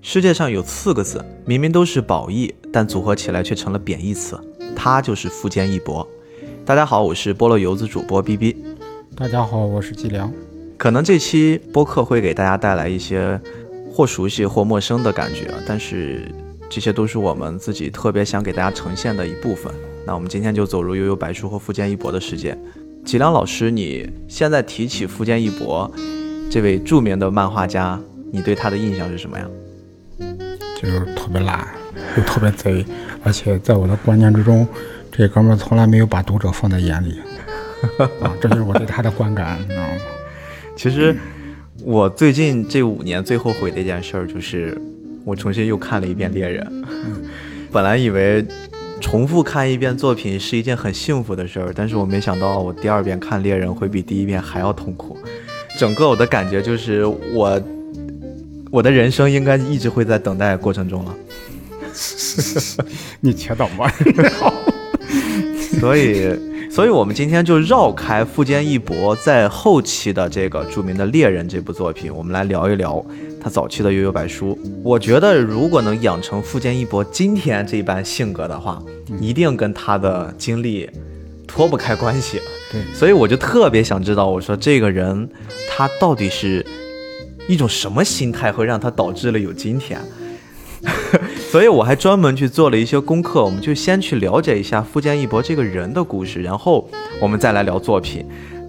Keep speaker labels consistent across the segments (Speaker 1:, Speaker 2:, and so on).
Speaker 1: 世界上有四个字，明明都是褒义，但组合起来却成了贬义词，它就是富坚义博。大家好，我是菠萝油子主播 B B。
Speaker 2: 大家好，我是季良。
Speaker 1: 可能这期播客会给大家带来一些或熟悉或陌生的感觉，但是这些都是我们自己特别想给大家呈现的一部分。那我们今天就走入悠悠白书和富坚义博的世界。吉良老师，你现在提起富坚义博这位著名的漫画家，你对他的印象是什么呀？
Speaker 2: 就是特别懒，又特别贼，而且在我的观念之中，这哥们儿从来没有把读者放在眼里。啊，这就是我对他的观感，你知道吗？
Speaker 1: 其实我最近这五年最后悔的一件事儿，就是我重新又看了一遍《猎人》。本来以为重复看一遍作品是一件很幸福的事儿，但是我没想到我第二遍看《猎人》会比第一遍还要痛苦。整个我的感觉就是我。我的人生应该一直会在等待过程中了，
Speaker 2: 你切等吧。
Speaker 1: 所以，所以我们今天就绕开富坚义博在后期的这个著名的《猎人》这部作品，我们来聊一聊他早期的《悠悠白书》。我觉得，如果能养成富坚义博今天这般性格的话，一定跟他的经历脱不开关系。
Speaker 2: 对，
Speaker 1: 所以我就特别想知道，我说这个人他到底是。一种什么心态会让他导致了有今天？所以我还专门去做了一些功课，我们就先去了解一下富坚义博这个人的故事，然后我们再来聊作品。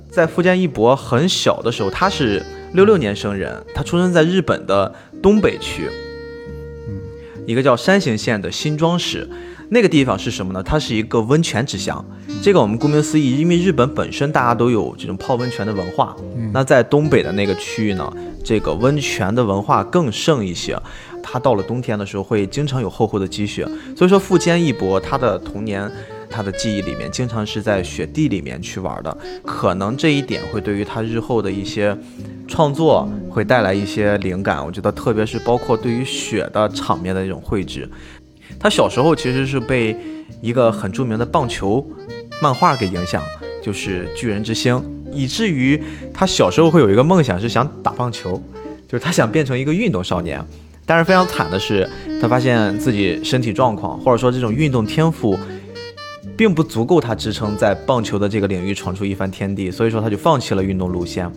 Speaker 1: 在富坚义博很小的时候，他是六六年生人，他出生在日本的东北区，嗯，一个叫山形县的新庄市。那个地方是什么呢？它是一个温泉之乡。这个我们顾名思义，因为日本本身大家都有这种泡温泉的文化。那在东北的那个区域呢，这个温泉的文化更盛一些。它到了冬天的时候，会经常有厚厚的积雪。所以说，富坚义博他的童年，他的记忆里面，经常是在雪地里面去玩的。可能这一点会对于他日后的一些创作会带来一些灵感。我觉得，特别是包括对于雪的场面的一种绘制。他小时候其实是被一个很著名的棒球漫画给影响，就是《巨人之星》，以至于他小时候会有一个梦想是想打棒球，就是他想变成一个运动少年。但是非常惨的是，他发现自己身体状况或者说这种运动天赋，并不足够他支撑在棒球的这个领域闯出一番天地，所以说他就放弃了运动路线，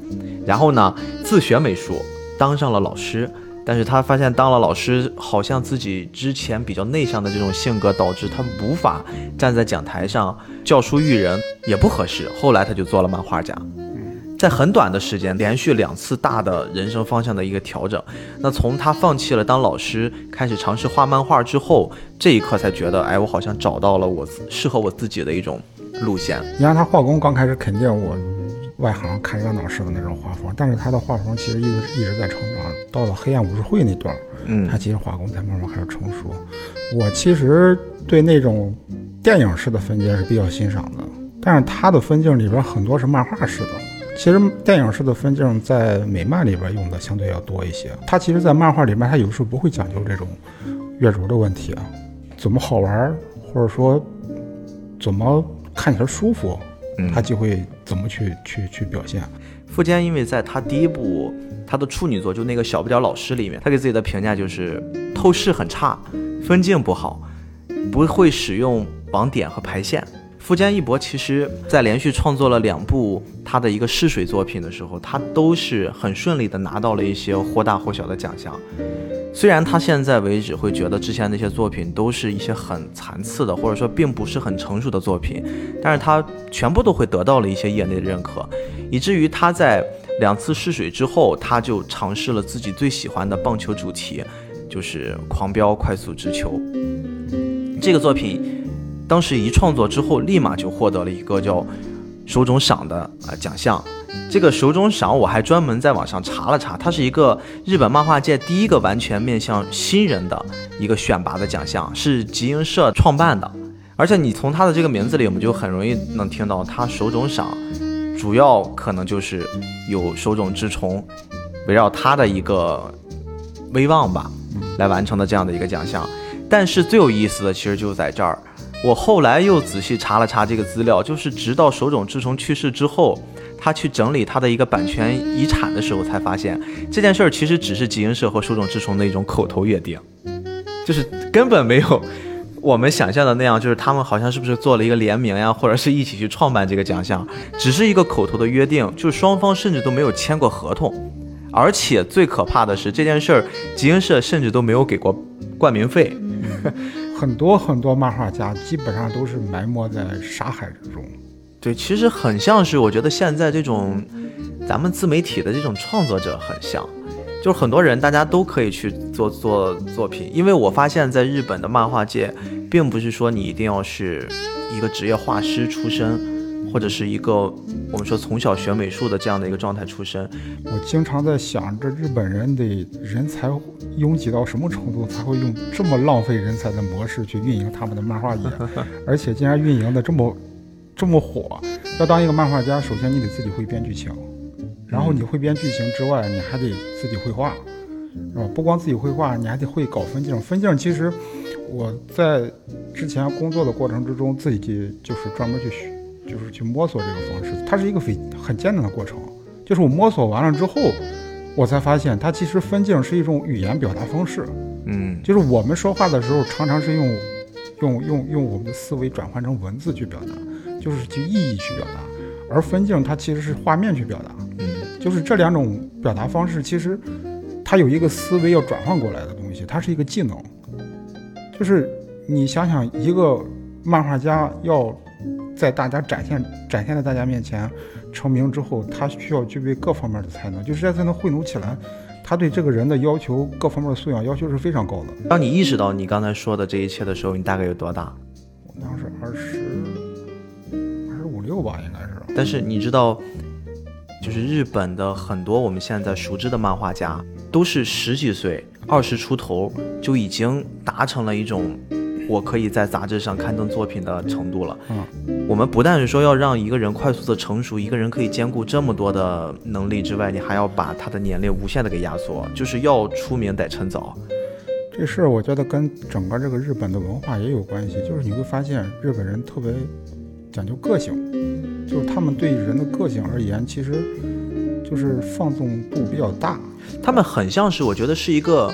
Speaker 1: 然后呢自学美术，当上了老师。但是他发现当了老师，好像自己之前比较内向的这种性格，导致他无法站在讲台上教书育人，也不合适。后来他就做了漫画家，在很短的时间，连续两次大的人生方向的一个调整。那从他放弃了当老师，开始尝试画漫画之后，这一刻才觉得，哎，我好像找到了我适合我自己的一种路线。
Speaker 2: 你让他画工，刚开始肯定我。外行看热闹式的那种画风，但是他的画风其实一直一直在成长。到了黑暗武士会那段，嗯，他其实画工才慢慢开始成熟。我其实对那种电影式的分镜是比较欣赏的，但是他的分镜里边很多是漫画式的。其实电影式的分镜在美漫里边用的相对要多一些。他其实，在漫画里面，他有时候不会讲究这种阅读的问题啊，怎么好玩，或者说怎么看起来舒服。他就会怎么去去去表现？
Speaker 1: 富坚因为在他第一部他的处女作就那个小不点老师里面，他给自己的评价就是透视很差，分镜不好，不会使用网点和排线。富坚义博其实在连续创作了两部他的一个试水作品的时候，他都是很顺利的拿到了一些或大或小的奖项。虽然他现在为止会觉得之前那些作品都是一些很残次的，或者说并不是很成熟的作品，但是他全部都会得到了一些业内的认可，以至于他在两次试水之后，他就尝试了自己最喜欢的棒球主题，就是《狂飙快速直球》这个作品，当时一创作之后，立马就获得了一个叫手冢赏的啊奖项。这个手冢赏我还专门在网上查了查，它是一个日本漫画界第一个完全面向新人的一个选拔的奖项，是集英社创办的。而且你从它的这个名字里，我们就很容易能听到它手冢赏，主要可能就是有手冢治虫围绕他的一个威望吧，来完成的这样的一个奖项。但是最有意思的其实就在这儿，我后来又仔细查了查这个资料，就是直到手冢治虫去世之后。他去整理他的一个版权遗产的时候，才发现这件事儿其实只是集英社和手冢治虫的一种口头约定，就是根本没有我们想象的那样，就是他们好像是不是做了一个联名呀，或者是一起去创办这个奖项，只是一个口头的约定，就是双方甚至都没有签过合同，而且最可怕的是这件事儿，集英社甚至都没有给过冠名费。
Speaker 2: 很多很多漫画家基本上都是埋没在沙海之中。
Speaker 1: 对，其实很像是我觉得现在这种咱们自媒体的这种创作者很像，就是很多人大家都可以去做做作品，因为我发现在日本的漫画界，并不是说你一定要是一个职业画师出身。或者是一个我们说从小学美术的这样的一个状态出身，
Speaker 2: 我经常在想，这日本人得人才拥挤到什么程度，才会用这么浪费人才的模式去运营他们的漫画业，而且竟然运营的这么这么火。要当一个漫画家，首先你得自己会编剧情，然后你会编剧情之外，你还得自己绘画，是吧？不光自己绘画，你还得会搞分镜。分镜其实我在之前工作的过程之中，自己就是专门去学。就是去摸索这个方式，它是一个非很艰难的过程。就是我摸索完了之后，我才发现它其实分镜是一种语言表达方式。
Speaker 1: 嗯，
Speaker 2: 就是我们说话的时候，常常是用用用用我们的思维转换成文字去表达，就是去意义去表达。而分镜它其实是画面去表达。
Speaker 1: 嗯，
Speaker 2: 就是这两种表达方式，其实它有一个思维要转换过来的东西，它是一个技能。就是你想想，一个漫画家要。在大家展现展现在大家面前成名之后，他需要具备各方面的才能，就是这才能汇总起来。他对这个人的要求，各方面的素养要求是非常高的。
Speaker 1: 当你意识到你刚才说的这一切的时候，你大概有多大？
Speaker 2: 我当时二十二十五六吧，应该是。
Speaker 1: 但是你知道，就是日本的很多我们现在熟知的漫画家，都是十几岁、二十出头就已经达成了一种。我可以在杂志上刊登作品的程度了。
Speaker 2: 嗯，
Speaker 1: 我们不但是说要让一个人快速的成熟，一个人可以兼顾这么多的能力之外，你还要把他的年龄无限的给压缩，就是要出名得趁早。
Speaker 2: 这事儿我觉得跟整个这个日本的文化也有关系，就是你会发现日本人特别讲究个性，就是他们对人的个性而言，其实就是放纵度比较大。
Speaker 1: 他们很像是，我觉得是一个。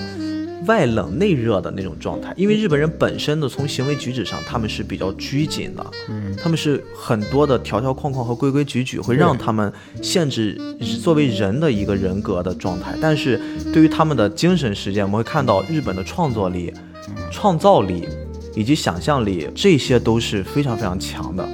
Speaker 1: 外冷内热的那种状态，因为日本人本身的从行为举止上，他们是比较拘谨的，
Speaker 2: 嗯，
Speaker 1: 他们是很多的条条框框和规规矩矩会让他们限制作为人的一个人格的状态。但是对于他们的精神世界，我们会看到日本的创作力、创造力以及想象力，这些都是非常非常强的。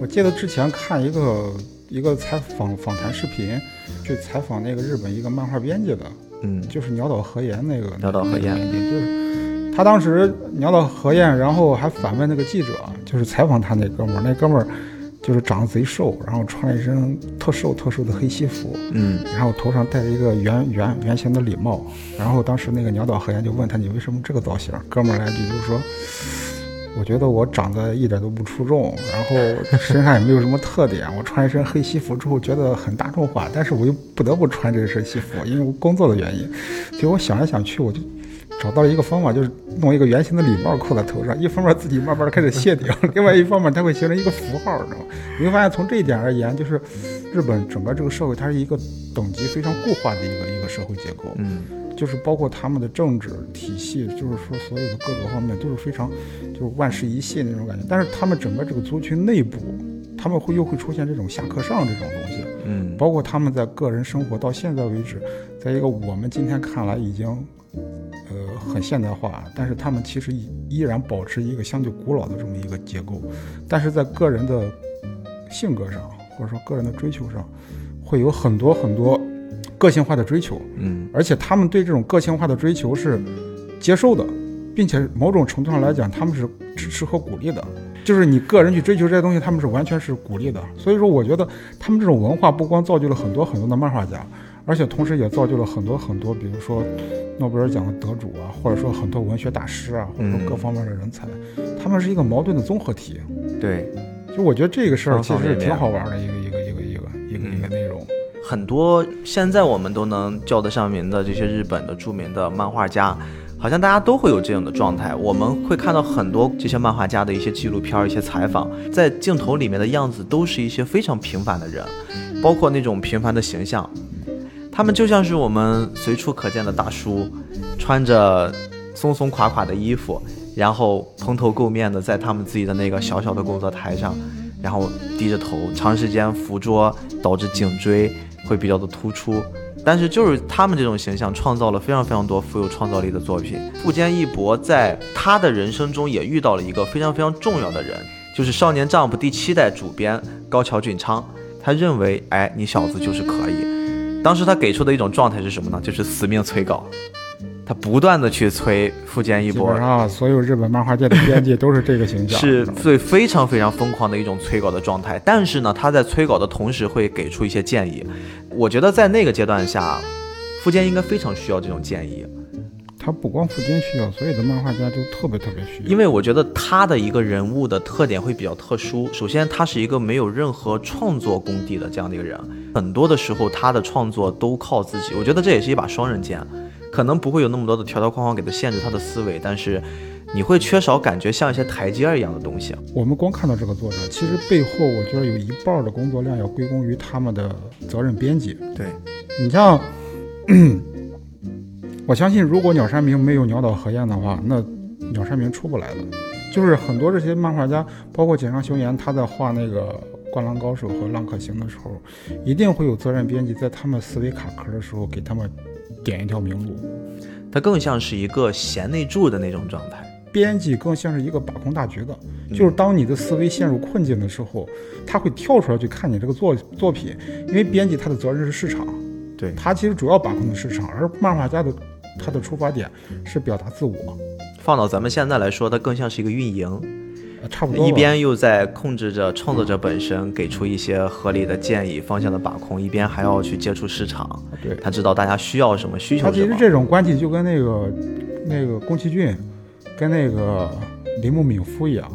Speaker 2: 我记得之前看一个一个采访访谈视频，去采访那个日本一个漫画编辑的。
Speaker 1: 嗯，
Speaker 2: 就是鸟岛和彦那个
Speaker 1: 鸟岛和彦，
Speaker 2: 就是他当时鸟岛和彦，然后还反问那个记者，就是采访他那哥们儿，那哥们儿就是长得贼瘦，然后穿了一身特瘦特瘦的黑西服，
Speaker 1: 嗯，
Speaker 2: 然后头上戴着一个圆圆圆形的礼帽，然后当时那个鸟岛和彦就问他你为什么这个造型？哥们儿来句就是说。我觉得我长得一点都不出众，然后身上也没有什么特点。我穿一身黑西服之后觉得很大众化，但是我又不得不穿这身西服，因为我工作的原因。结果想来想去，我就找到了一个方法，就是弄一个圆形的礼帽扣在头上。一方面自己慢慢开始卸掉，另外一方面它会形成一个符号，你知道吗？你会发现从这一点而言，就是日本整个这个社会它是一个等级非常固化的一个一个社会结构。
Speaker 1: 嗯。
Speaker 2: 就是包括他们的政治体系，就是说所有的各个方面都是非常，就是万事一系那种感觉。但是他们整个这个族群内部，他们会又会出现这种下课上这种东西，
Speaker 1: 嗯，
Speaker 2: 包括他们在个人生活到现在为止，在一个我们今天看来已经，呃，很现代化，但是他们其实依依然保持一个相对古老的这么一个结构，但是在个人的性格上，或者说个人的追求上，会有很多很多。个性化的追求，
Speaker 1: 嗯，
Speaker 2: 而且他们对这种个性化的追求是接受的，并且某种程度上来讲，他们是支持和鼓励的。就是你个人去追求这些东西，他们是完全是鼓励的。所以说，我觉得他们这种文化不光造就了很多很多的漫画家，而且同时也造就了很多很多，比如说诺贝尔奖的得主啊，或者说很多文学大师啊，或者说各方面的人才，他们是一个矛盾的综合体。
Speaker 1: 对，
Speaker 2: 就我觉得这个事儿其实挺好玩的一个一个一个一个一个一个内容。
Speaker 1: 很多现在我们都能叫得上名的这些日本的著名的漫画家，好像大家都会有这样的状态。我们会看到很多这些漫画家的一些纪录片、一些采访，在镜头里面的样子都是一些非常平凡的人，包括那种平凡的形象，他们就像是我们随处可见的大叔，穿着松松垮垮的衣服，然后蓬头垢面的在他们自己的那个小小的工作台上，然后低着头，长时间扶桌导致颈椎会比较的突出。但是就是他们这种形象，创造了非常非常多富有创造力的作品。富坚义博在他的人生中也遇到了一个非常非常重要的人，就是《少年 Jump》第七代主编高桥俊昌。他认为，哎，你小子就是可以。当时他给出的一种状态是什么呢？就是死命催稿。他不断的去催富坚义博，
Speaker 2: 啊，所有日本漫画界的编辑都是这个形象，
Speaker 1: 是最非常非常疯狂的一种催稿的状态。但是呢，他在催稿的同时会给出一些建议。我觉得在那个阶段下，富坚应该非常需要这种建议。
Speaker 2: 他不光富坚需要，所有的漫画家都特别特别需要。
Speaker 1: 因为我觉得他的一个人物的特点会比较特殊。首先，他是一个没有任何创作功底的这样的一个人，很多的时候他的创作都靠自己。我觉得这也是一把双刃剑。可能不会有那么多的条条框框给他限制他的思维，但是你会缺少感觉像一些台阶一样的东西。
Speaker 2: 我们光看到这个作者，其实背后我觉得有一半的工作量要归功于他们的责任编辑。
Speaker 1: 对
Speaker 2: 你像，我相信如果鸟山明没有鸟岛和彦的话，那鸟山明出不来的。就是很多这些漫画家，包括井上雄彦，他在画那个《灌篮高手》和《浪客行》的时候，一定会有责任编辑在他们思维卡壳的时候给他们。点一条明路，
Speaker 1: 它更像是一个贤内助的那种状态。
Speaker 2: 编辑更像是一个把控大局的，就是当你的思维陷入困境的时候，他会跳出来去看你这个作作品，因为编辑他的责任是市场，
Speaker 1: 对
Speaker 2: 他其实主要把控的市场，而漫画家的他的出发点是表达自我。
Speaker 1: 放到咱们现在来说，它更像是一个运营。
Speaker 2: 差不多，
Speaker 1: 一边又在控制着创作者本身，给出一些合理的建议、方向的把控，一边还要去接触市场。
Speaker 2: 对，
Speaker 1: 他知道大家需要什么，需求。
Speaker 2: 他其实这种关系就跟那个那个宫崎骏跟那个铃木敏夫一样。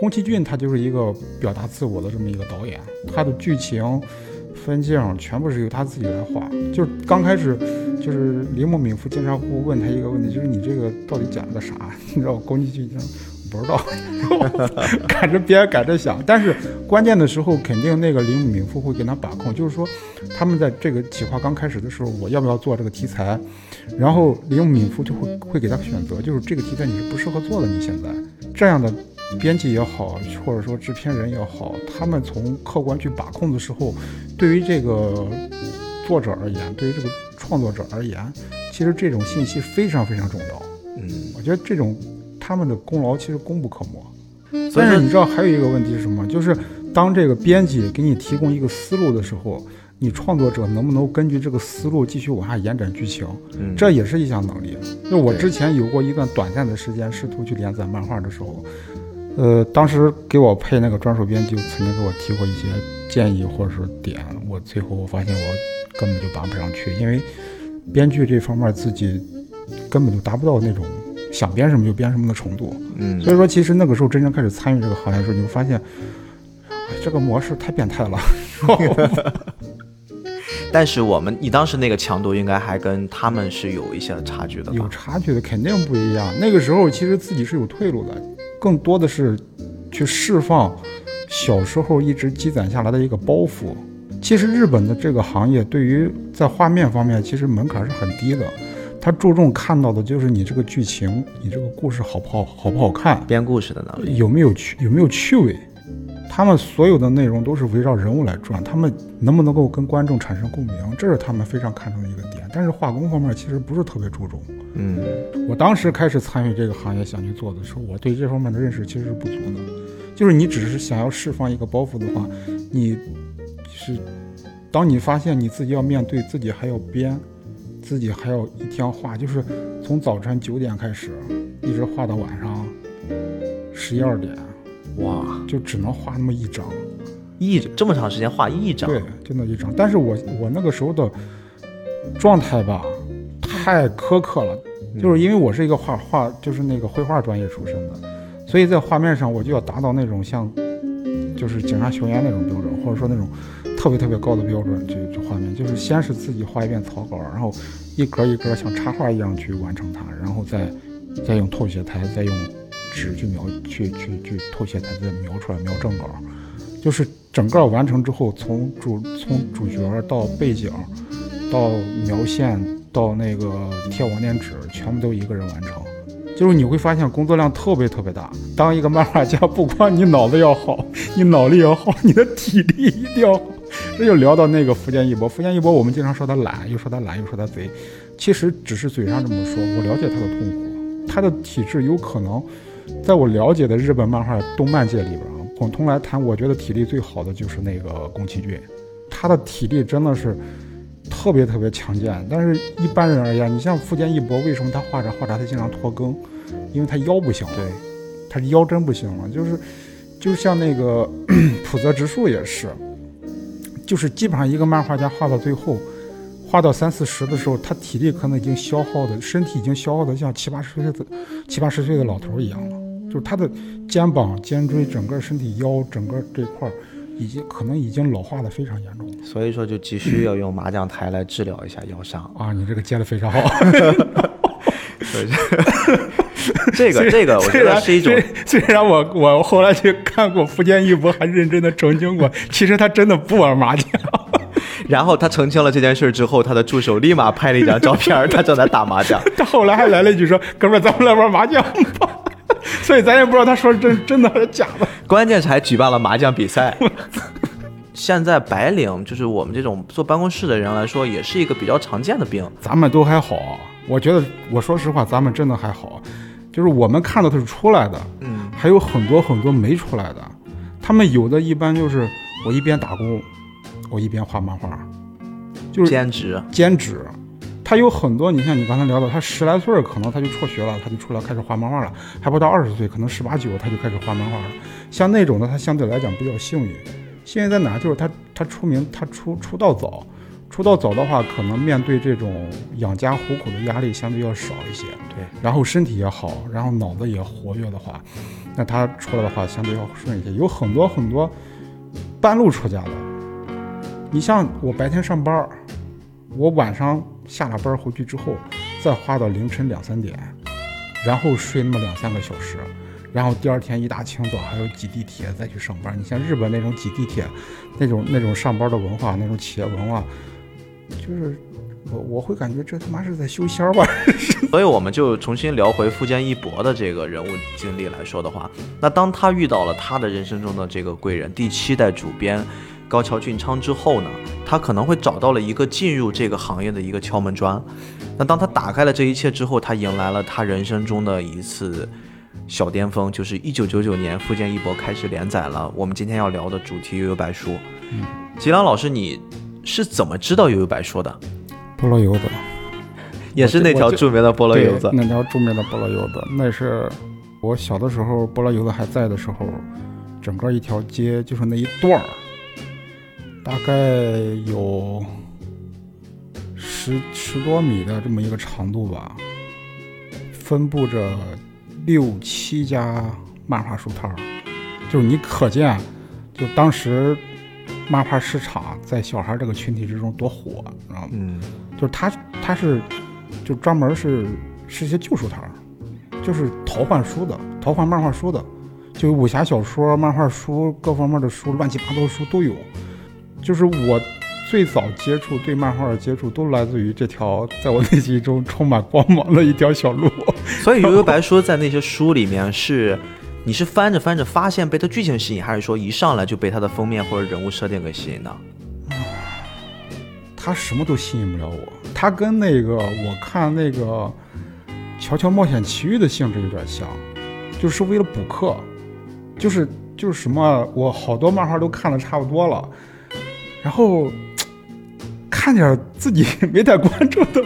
Speaker 2: 宫崎骏他就是一个表达自我的这么一个导演，他的剧情分镜全部是由他自己来画。就是刚开始，就是铃木敏夫经常会问他一个问题，就是你这个到底讲了个啥？你知道宫崎骏不知道，赶着编赶着想，但是关键的时候肯定那个铃木敏夫会给他把控，就是说他们在这个企划刚开始的时候，我要不要做这个题材，然后铃木敏夫就会会给他选择，就是这个题材你是不适合做的，你现在这样的编辑也好，或者说制片人也好，他们从客观去把控的时候，对于这个作者而言，对于这个创作者而言，其实这种信息非常非常重要。
Speaker 1: 嗯，
Speaker 2: 我觉得这种。他们的功劳其实功不可没，但是你知道还有一个问题是什么？就是当这个编辑给你提供一个思路的时候，你创作者能不能根据这个思路继续往下延展剧情？
Speaker 1: 嗯，
Speaker 2: 这也是一项能力。就我之前有过一段短暂的时间试图去连载漫画的时候，呃，当时给我配那个专属编辑曾经给我提过一些建议或者是点，我最后我发现我根本就拔不上去，因为编剧这方面自己根本就达不到那种。想编什么就编什么的程度，
Speaker 1: 嗯，
Speaker 2: 所以说其实那个时候真正开始参与这个行业的时候，你会发现，这个模式太变态了。
Speaker 1: 但是我们你当时那个强度应该还跟他们是有一些差距的，
Speaker 2: 有差距的肯定不一样。那个时候其实自己是有退路的，更多的是去释放小时候一直积攒下来的一个包袱。其实日本的这个行业对于在画面方面其实门槛是很低的。他注重看到的就是你这个剧情，你这个故事好不好，好不好看，
Speaker 1: 编故事的能力
Speaker 2: 有没有趣，有没有趣味。他们所有的内容都是围绕人物来转，他们能不能够跟观众产生共鸣，这是他们非常看重的一个点。但是画工方面其实不是特别注重。
Speaker 1: 嗯，
Speaker 2: 我当时开始参与这个行业想去做的时候，我对这方面的认识其实是不足的。就是你只是想要释放一个包袱的话，你是当你发现你自己要面对自己还要编。自己还要一天画，就是从早晨九点开始，一直画到晚上十一二点，
Speaker 1: 哇，
Speaker 2: 就只能画那么一张，
Speaker 1: 一这么长时间画一张，
Speaker 2: 对，就那一张。但是我我那个时候的状态吧，太苛刻了，就是因为我是一个画画，就是那个绘画专业出身的，所以在画面上我就要达到那种像，就是警察雄彦那种标准，或者说那种。特别特别高的标准，这这画面就是先是自己画一遍草稿，然后一格一格像插画一样去完成它，然后再再用透写台，再用纸去描，去去去透写台再描出来描正稿，就是整个完成之后，从主从主角到背景，到描线，到那个贴网点纸，全部都一个人完成。就是你会发现工作量特别特别大。当一个漫画家，不光你脑子要好，你脑力要好，你的体力一定要好。这就聊到那个福建一博，福建一博，我们经常说他懒，又说他懒，又说他贼，其实只是嘴上这么说。我了解他的痛苦，他的体质有可能，在我了解的日本漫画动漫界里边啊，统通来谈，我觉得体力最好的就是那个宫崎骏，他的体力真的是特别特别强健。但是一般人而言，你像福建一博，为什么他画着画着他经常拖更？因为他腰不行，
Speaker 1: 对，
Speaker 2: 他腰真不行了，就是，就像那个 普泽直树也是，就是基本上一个漫画家画到最后，画到三四十的时候，他体力可能已经消耗的，身体已经消耗的像七八十岁的七八十岁的老头一样了，就是他的肩膀、肩椎、整个身体、腰整个这块儿，已经可能已经老化的非常严重，
Speaker 1: 所以说就急需要用麻将台来治疗一下腰伤
Speaker 2: 啊！你这个接的非常好。
Speaker 1: 这 个这个，我觉得是一种。
Speaker 2: 虽然我我后来去看过福建一博，还认真的澄清过，其实他真的不玩麻将。
Speaker 1: 然后他澄清了这件事之后，他的助手立马拍了一张照片，他正在打麻将。
Speaker 2: 他后来还来了一句说：“哥们，咱们来玩麻将吧。”所以咱也不知道他说是真真的还是假的。
Speaker 1: 关键是还举办了麻将比赛。现在白领就是我们这种坐办公室的人来说，也是一个比较常见的病。
Speaker 2: 咱们都还好，我觉得我说实话，咱们真的还好。就是我们看到他是出来的，
Speaker 1: 嗯，
Speaker 2: 还有很多很多没出来的。他们有的一般就是我一边打工，我一边画漫画，就是
Speaker 1: 兼职。
Speaker 2: 兼职，他有很多。你像你刚才聊的，他十来岁可能他就辍学了，他就出来开始画漫画了，还不到二十岁，可能十八九他就开始画漫画了。像那种的，他相对来讲比较幸运。幸运在哪？就是他他出名，他出出道早。出道早的话，可能面对这种养家糊口的压力相对要少一些。
Speaker 1: 对，
Speaker 2: 然后身体也好，然后脑子也活跃的话，那他出来的话相对要顺一些。有很多很多半路出家的，你像我白天上班，我晚上下了班回去之后，再花到凌晨两三点，然后睡那么两三个小时，然后第二天一大清早还要挤地铁再去上班。你像日本那种挤地铁，那种那种上班的文化，那种企业文化。就是我我会感觉这他妈是在修仙吧，
Speaker 1: 所以我们就重新聊回富坚义博的这个人物经历来说的话，那当他遇到了他的人生中的这个贵人第七代主编高桥俊昌之后呢，他可能会找到了一个进入这个行业的一个敲门砖。那当他打开了这一切之后，他迎来了他人生中的一次小巅峰，就是一九九九年富坚义博开始连载了我们今天要聊的主题《悠悠白书》。吉良老师你。是怎么知道悠悠白说的？
Speaker 2: 菠萝油子，
Speaker 1: 也是那条著名的菠萝油子。
Speaker 2: 那条著名的菠萝油子，那是我小的时候，菠萝油子还在的时候，整个一条街就是那一段儿，大概有十十多米的这么一个长度吧，分布着六七家漫画书摊儿，就是你可见，就当时。漫画市场在小孩这个群体之中多火，知道吗？
Speaker 1: 嗯，
Speaker 2: 就是他，他是就专门是是一些旧书摊儿，就是淘换书的，淘换漫画书的，就武侠小说、漫画书各方面的书，乱七八糟的书都有。就是我最早接触对漫画的接触，都来自于这条在我内心中充满光芒的一条小路。
Speaker 1: 所以，悠悠白书在那些书里面是。你是翻着翻着发现被它剧情吸引，还是说一上来就被它的封面或者人物设定给吸引的？
Speaker 2: 他什么都吸引不了我。他跟那个我看那个《乔乔冒险奇遇》的性质有点像，就是为了补课，就是就是什么，我好多漫画都看的差不多了，然后看点自己 没太关注的，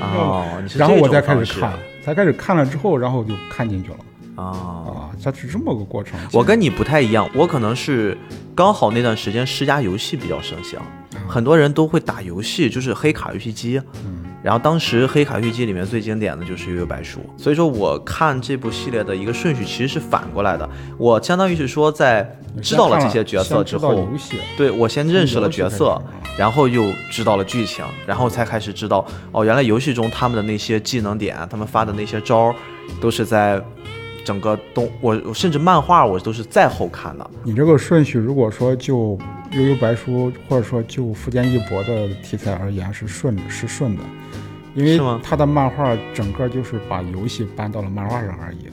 Speaker 1: 哦，
Speaker 2: 然后我再开始看，才开始看了之后，然后就看进去了。
Speaker 1: 啊
Speaker 2: 它是这么个过程。
Speaker 1: 我跟你不太一样，我可能是刚好那段时间施家游戏比较盛行，很多人都会打游戏，就是黑卡游戏机。
Speaker 2: 嗯，
Speaker 1: 然后当时黑卡游戏机里面最经典的就是《悠悠白书》，所以说我看这部系列的一个顺序其实是反过来的。我相当于是说，在知道了这些角色之后，对我先认识了角色，然后又知道了剧情，然后才开始知道哦，原来游戏中他们的那些技能点，他们发的那些招，都是在。整个动我我甚至漫画我都是在后看的。
Speaker 2: 你这个顺序，如果说就悠悠白书或者说就富坚义博的题材而言是顺是顺的，因为他的漫画整个就是把游戏搬到了漫画上而已，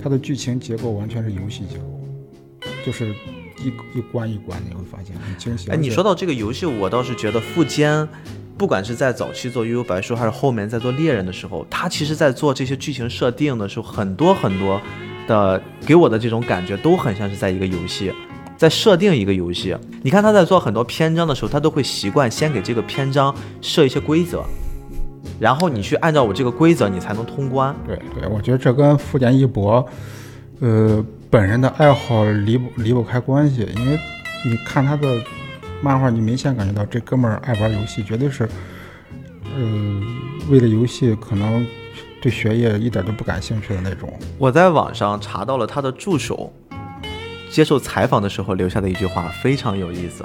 Speaker 2: 他的剧情结构完全是游戏结构，就是一一关一关你会发现很惊喜。
Speaker 1: 哎，你说到这个游戏，我倒是觉得富坚。不管是在早期做悠悠白书，还是后面在做猎人的时候，他其实在做这些剧情设定的时候，很多很多的给我的这种感觉都很像是在一个游戏，在设定一个游戏。你看他在做很多篇章的时候，他都会习惯先给这个篇章设一些规则，然后你去按照我这个规则，你才能通关。
Speaker 2: 对对，我觉得这跟富坚义博，呃，本人的爱好离不离不开关系，因为你看他的。漫画，你明显感觉到这哥们儿爱玩游戏，绝对是，呃，为了游戏可能对学业一点都不感兴趣的那种。
Speaker 1: 我在网上查到了他的助手接受采访的时候留下的一句话，非常有意思。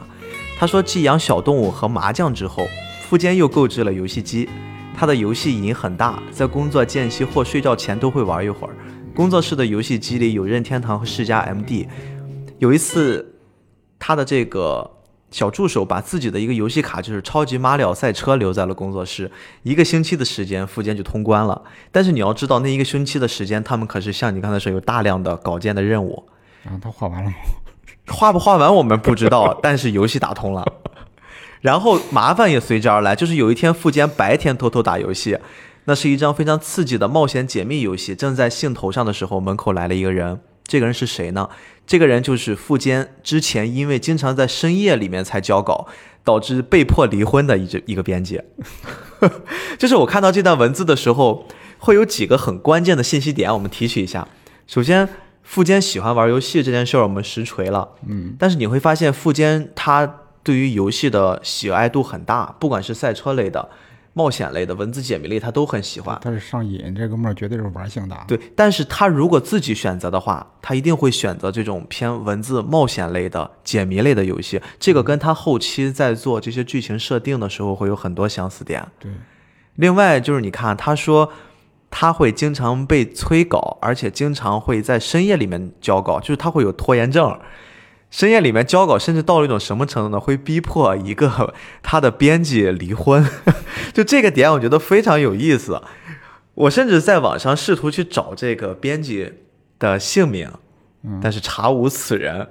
Speaker 1: 他说：“继养小动物和麻将之后，富坚又购置了游戏机。他的游戏瘾很大，在工作间隙或睡觉前都会玩一会儿。工作室的游戏机里有任天堂和世嘉 MD。有一次，他的这个。”小助手把自己的一个游戏卡，就是《超级马里奥赛车》留在了工作室。一个星期的时间，富坚就通关了。但是你要知道，那一个星期的时间，他们可是像你刚才说，有大量的稿件的任务。
Speaker 2: 啊，他画完了吗？
Speaker 1: 画不画完我们不知道，但是游戏打通了。然后麻烦也随之而来，就是有一天富坚白天偷偷打游戏，那是一张非常刺激的冒险解密游戏。正在兴头上的时候，门口来了一个人。这个人是谁呢？这个人就是富坚之前因为经常在深夜里面才交稿，导致被迫离婚的一这一个编辑。就是我看到这段文字的时候，会有几个很关键的信息点，我们提取一下。首先，富坚喜欢玩游戏这件事儿，我们实锤了。
Speaker 2: 嗯，
Speaker 1: 但是你会发现，富坚他对于游戏的喜爱度很大，不管是赛车类的。冒险类的文字解谜类，他都很喜欢。
Speaker 2: 他是上瘾，这哥们儿绝对是玩性的。
Speaker 1: 对，但是他如果自己选择的话，他一定会选择这种偏文字冒险类的解谜类的游戏。这个跟他后期在做这些剧情设定的时候会有很多相似点。
Speaker 2: 对。
Speaker 1: 另外就是你看，他说他会经常被催稿，而且经常会在深夜里面交稿，就是他会有拖延症。深夜里面交稿，甚至到了一种什么程度呢？会逼迫一个 他的编辑离婚，就这个点，我觉得非常有意思。我甚至在网上试图去找这个编辑的姓名，但是查无此人。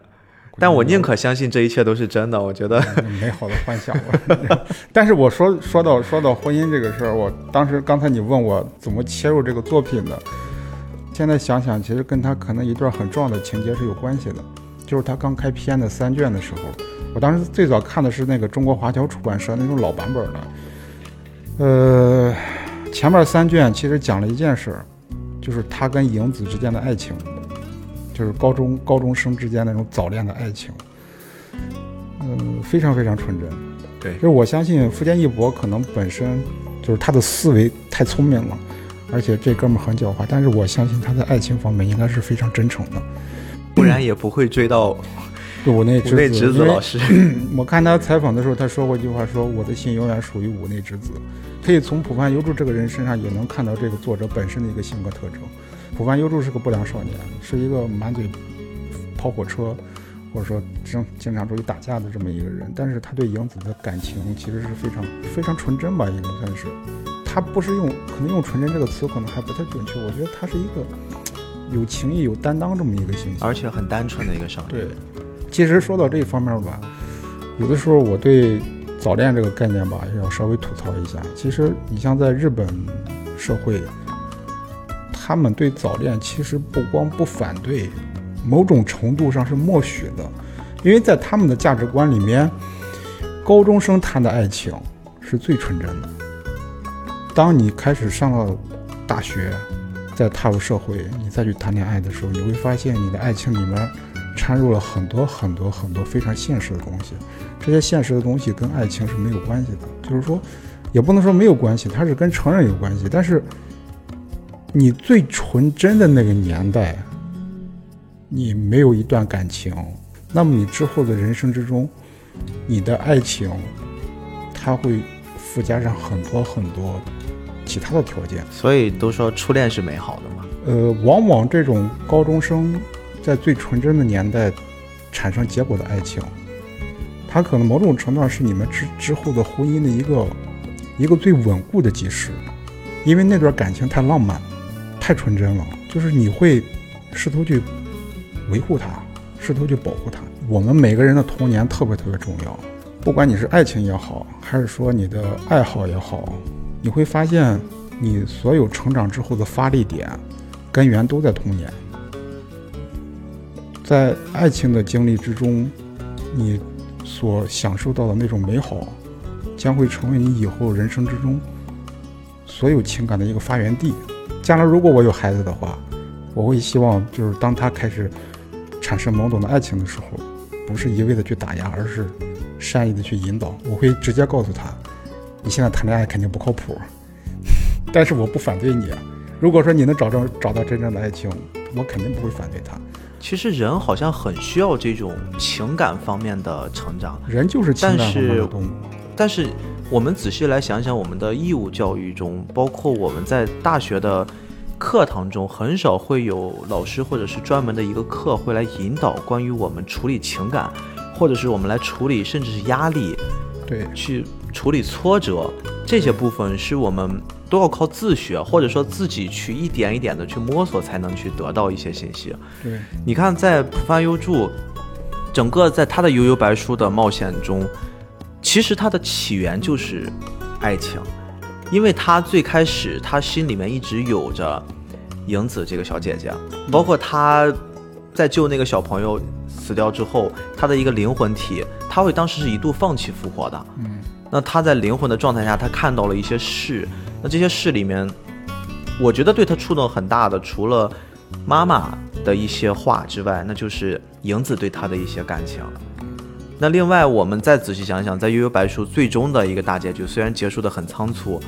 Speaker 1: 但我宁可相信这一切都是真的。我觉得
Speaker 2: 美好的幻想。但是我说说到说到婚姻这个事儿，我当时刚才你问我怎么切入这个作品的，现在想想，其实跟他可能一段很重要的情节是有关系的。就是他刚开篇的三卷的时候，我当时最早看的是那个中国华侨出版社那种老版本的。呃，前面三卷其实讲了一件事，就是他跟影子之间的爱情，就是高中高中生之间那种早恋的爱情。嗯，非常非常纯真。
Speaker 1: 对，
Speaker 2: 就是我相信福建一博可能本身就是他的思维太聪明了，而且这哥们很狡猾，但是我相信他在爱情方面应该是非常真诚的。
Speaker 1: 不然也不会追到
Speaker 2: 五内之
Speaker 1: 子老师。
Speaker 2: 我看他采访的时候，他说过一句话，说我的心永远属于五内之子。可以从浦饭优助这个人身上也能看到这个作者本身的一个性格特征。浦饭优助是个不良少年，是一个满嘴跑火车，或者说经经常出去打架的这么一个人。但是他对影子的感情其实是非常非常纯真吧，应该算是。他不是用可能用纯真这个词可能还不太准确，我觉得他是一个。有情义、有担当这么一个形象，
Speaker 1: 而且很单纯的一个少年。
Speaker 2: 对，其实说到这一方面吧，有的时候我对早恋这个概念吧，要稍微吐槽一下。其实你像在日本社会，他们对早恋其实不光不反对，某种程度上是默许的，因为在他们的价值观里面，高中生谈的爱情是最纯真的。当你开始上了大学。再踏入社会，你再去谈恋爱的时候，你会发现你的爱情里面掺入了很多很多很多非常现实的东西。这些现实的东西跟爱情是没有关系的，就是说，也不能说没有关系，它是跟成人有关系。但是，你最纯真的那个年代，你没有一段感情，那么你之后的人生之中，你的爱情，它会附加上很多很多。其他的条件，
Speaker 1: 所以都说初恋是美好的嘛。
Speaker 2: 呃，往往这种高中生在最纯真的年代产生结果的爱情，它可能某种程度上是你们之之后的婚姻的一个一个最稳固的基石，因为那段感情太浪漫，太纯真了，就是你会试图去维护它，试图去保护它。我们每个人的童年特别特别重要，不管你是爱情也好，还是说你的爱好也好，你会发现你所有成长之后的发力点。根源都在童年，在爱情的经历之中，你所享受到的那种美好，将会成为你以后人生之中所有情感的一个发源地。将来如果我有孩子的话，我会希望就是当他开始产生懵懂的爱情的时候，不是一味的去打压，而是善意的去引导。我会直接告诉他，你现在谈恋爱肯定不靠谱，但是我不反对你。如果说你能找着找到真正的爱情，我肯定不会反对他。
Speaker 1: 其实人好像很需要这种情感方面的成长，
Speaker 2: 人就是情感方面的动物。
Speaker 1: 但是我们仔细来想想，我们的义务教育中，包括我们在大学的课堂中，很少会有老师或者是专门的一个课会来引导关于我们处理情感，或者是我们来处理甚至是压力，
Speaker 2: 对，
Speaker 1: 去处理挫折这些部分是我们。都要靠自学，或者说自己去一点一点的去摸索，才能去得到一些信息。
Speaker 2: 对，
Speaker 1: 你看，在浦发优助，整个在他的悠悠白书的冒险中，其实它的起源就是爱情，因为他最开始他心里面一直有着影子这个小姐姐，包括他在救那个小朋友死掉之后，他的一个灵魂体，他会当时是一度放弃复活的。
Speaker 2: 嗯，
Speaker 1: 那他在灵魂的状态下，他看到了一些事。那这些事里面，我觉得对他触动很大的，除了妈妈的一些话之外，那就是影子对他的一些感情。那另外，我们再仔细想想，在悠悠白书最终的一个大结局，虽然结束的很仓促，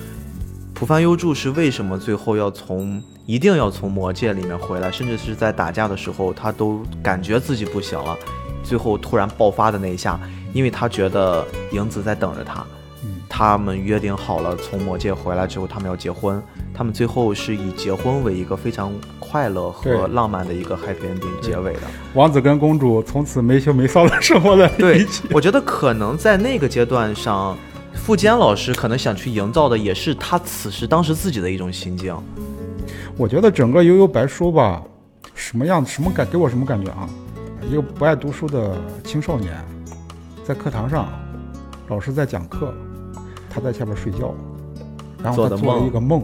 Speaker 1: 浦帆幽助是为什么最后要从一定要从魔界里面回来，甚至是在打架的时候，他都感觉自己不行了，最后突然爆发的那一下，因为他觉得影子在等着他。他们约定好了，从魔界回来之后，他们要结婚。他们最后是以结婚为一个非常快乐和浪漫的一个 happy ending 结尾的。
Speaker 2: 王子跟公主从此没羞没臊的生活在
Speaker 1: 一起。对，我觉得可能在那个阶段上，傅坚老师可能想去营造的也是他此时当时自己的一种心境。
Speaker 2: 我觉得整个悠悠白书吧，什么样什么感给我什么感觉啊？一个不爱读书的青少年，在课堂上，老师在讲课。他在下边睡觉，然后他做了一个梦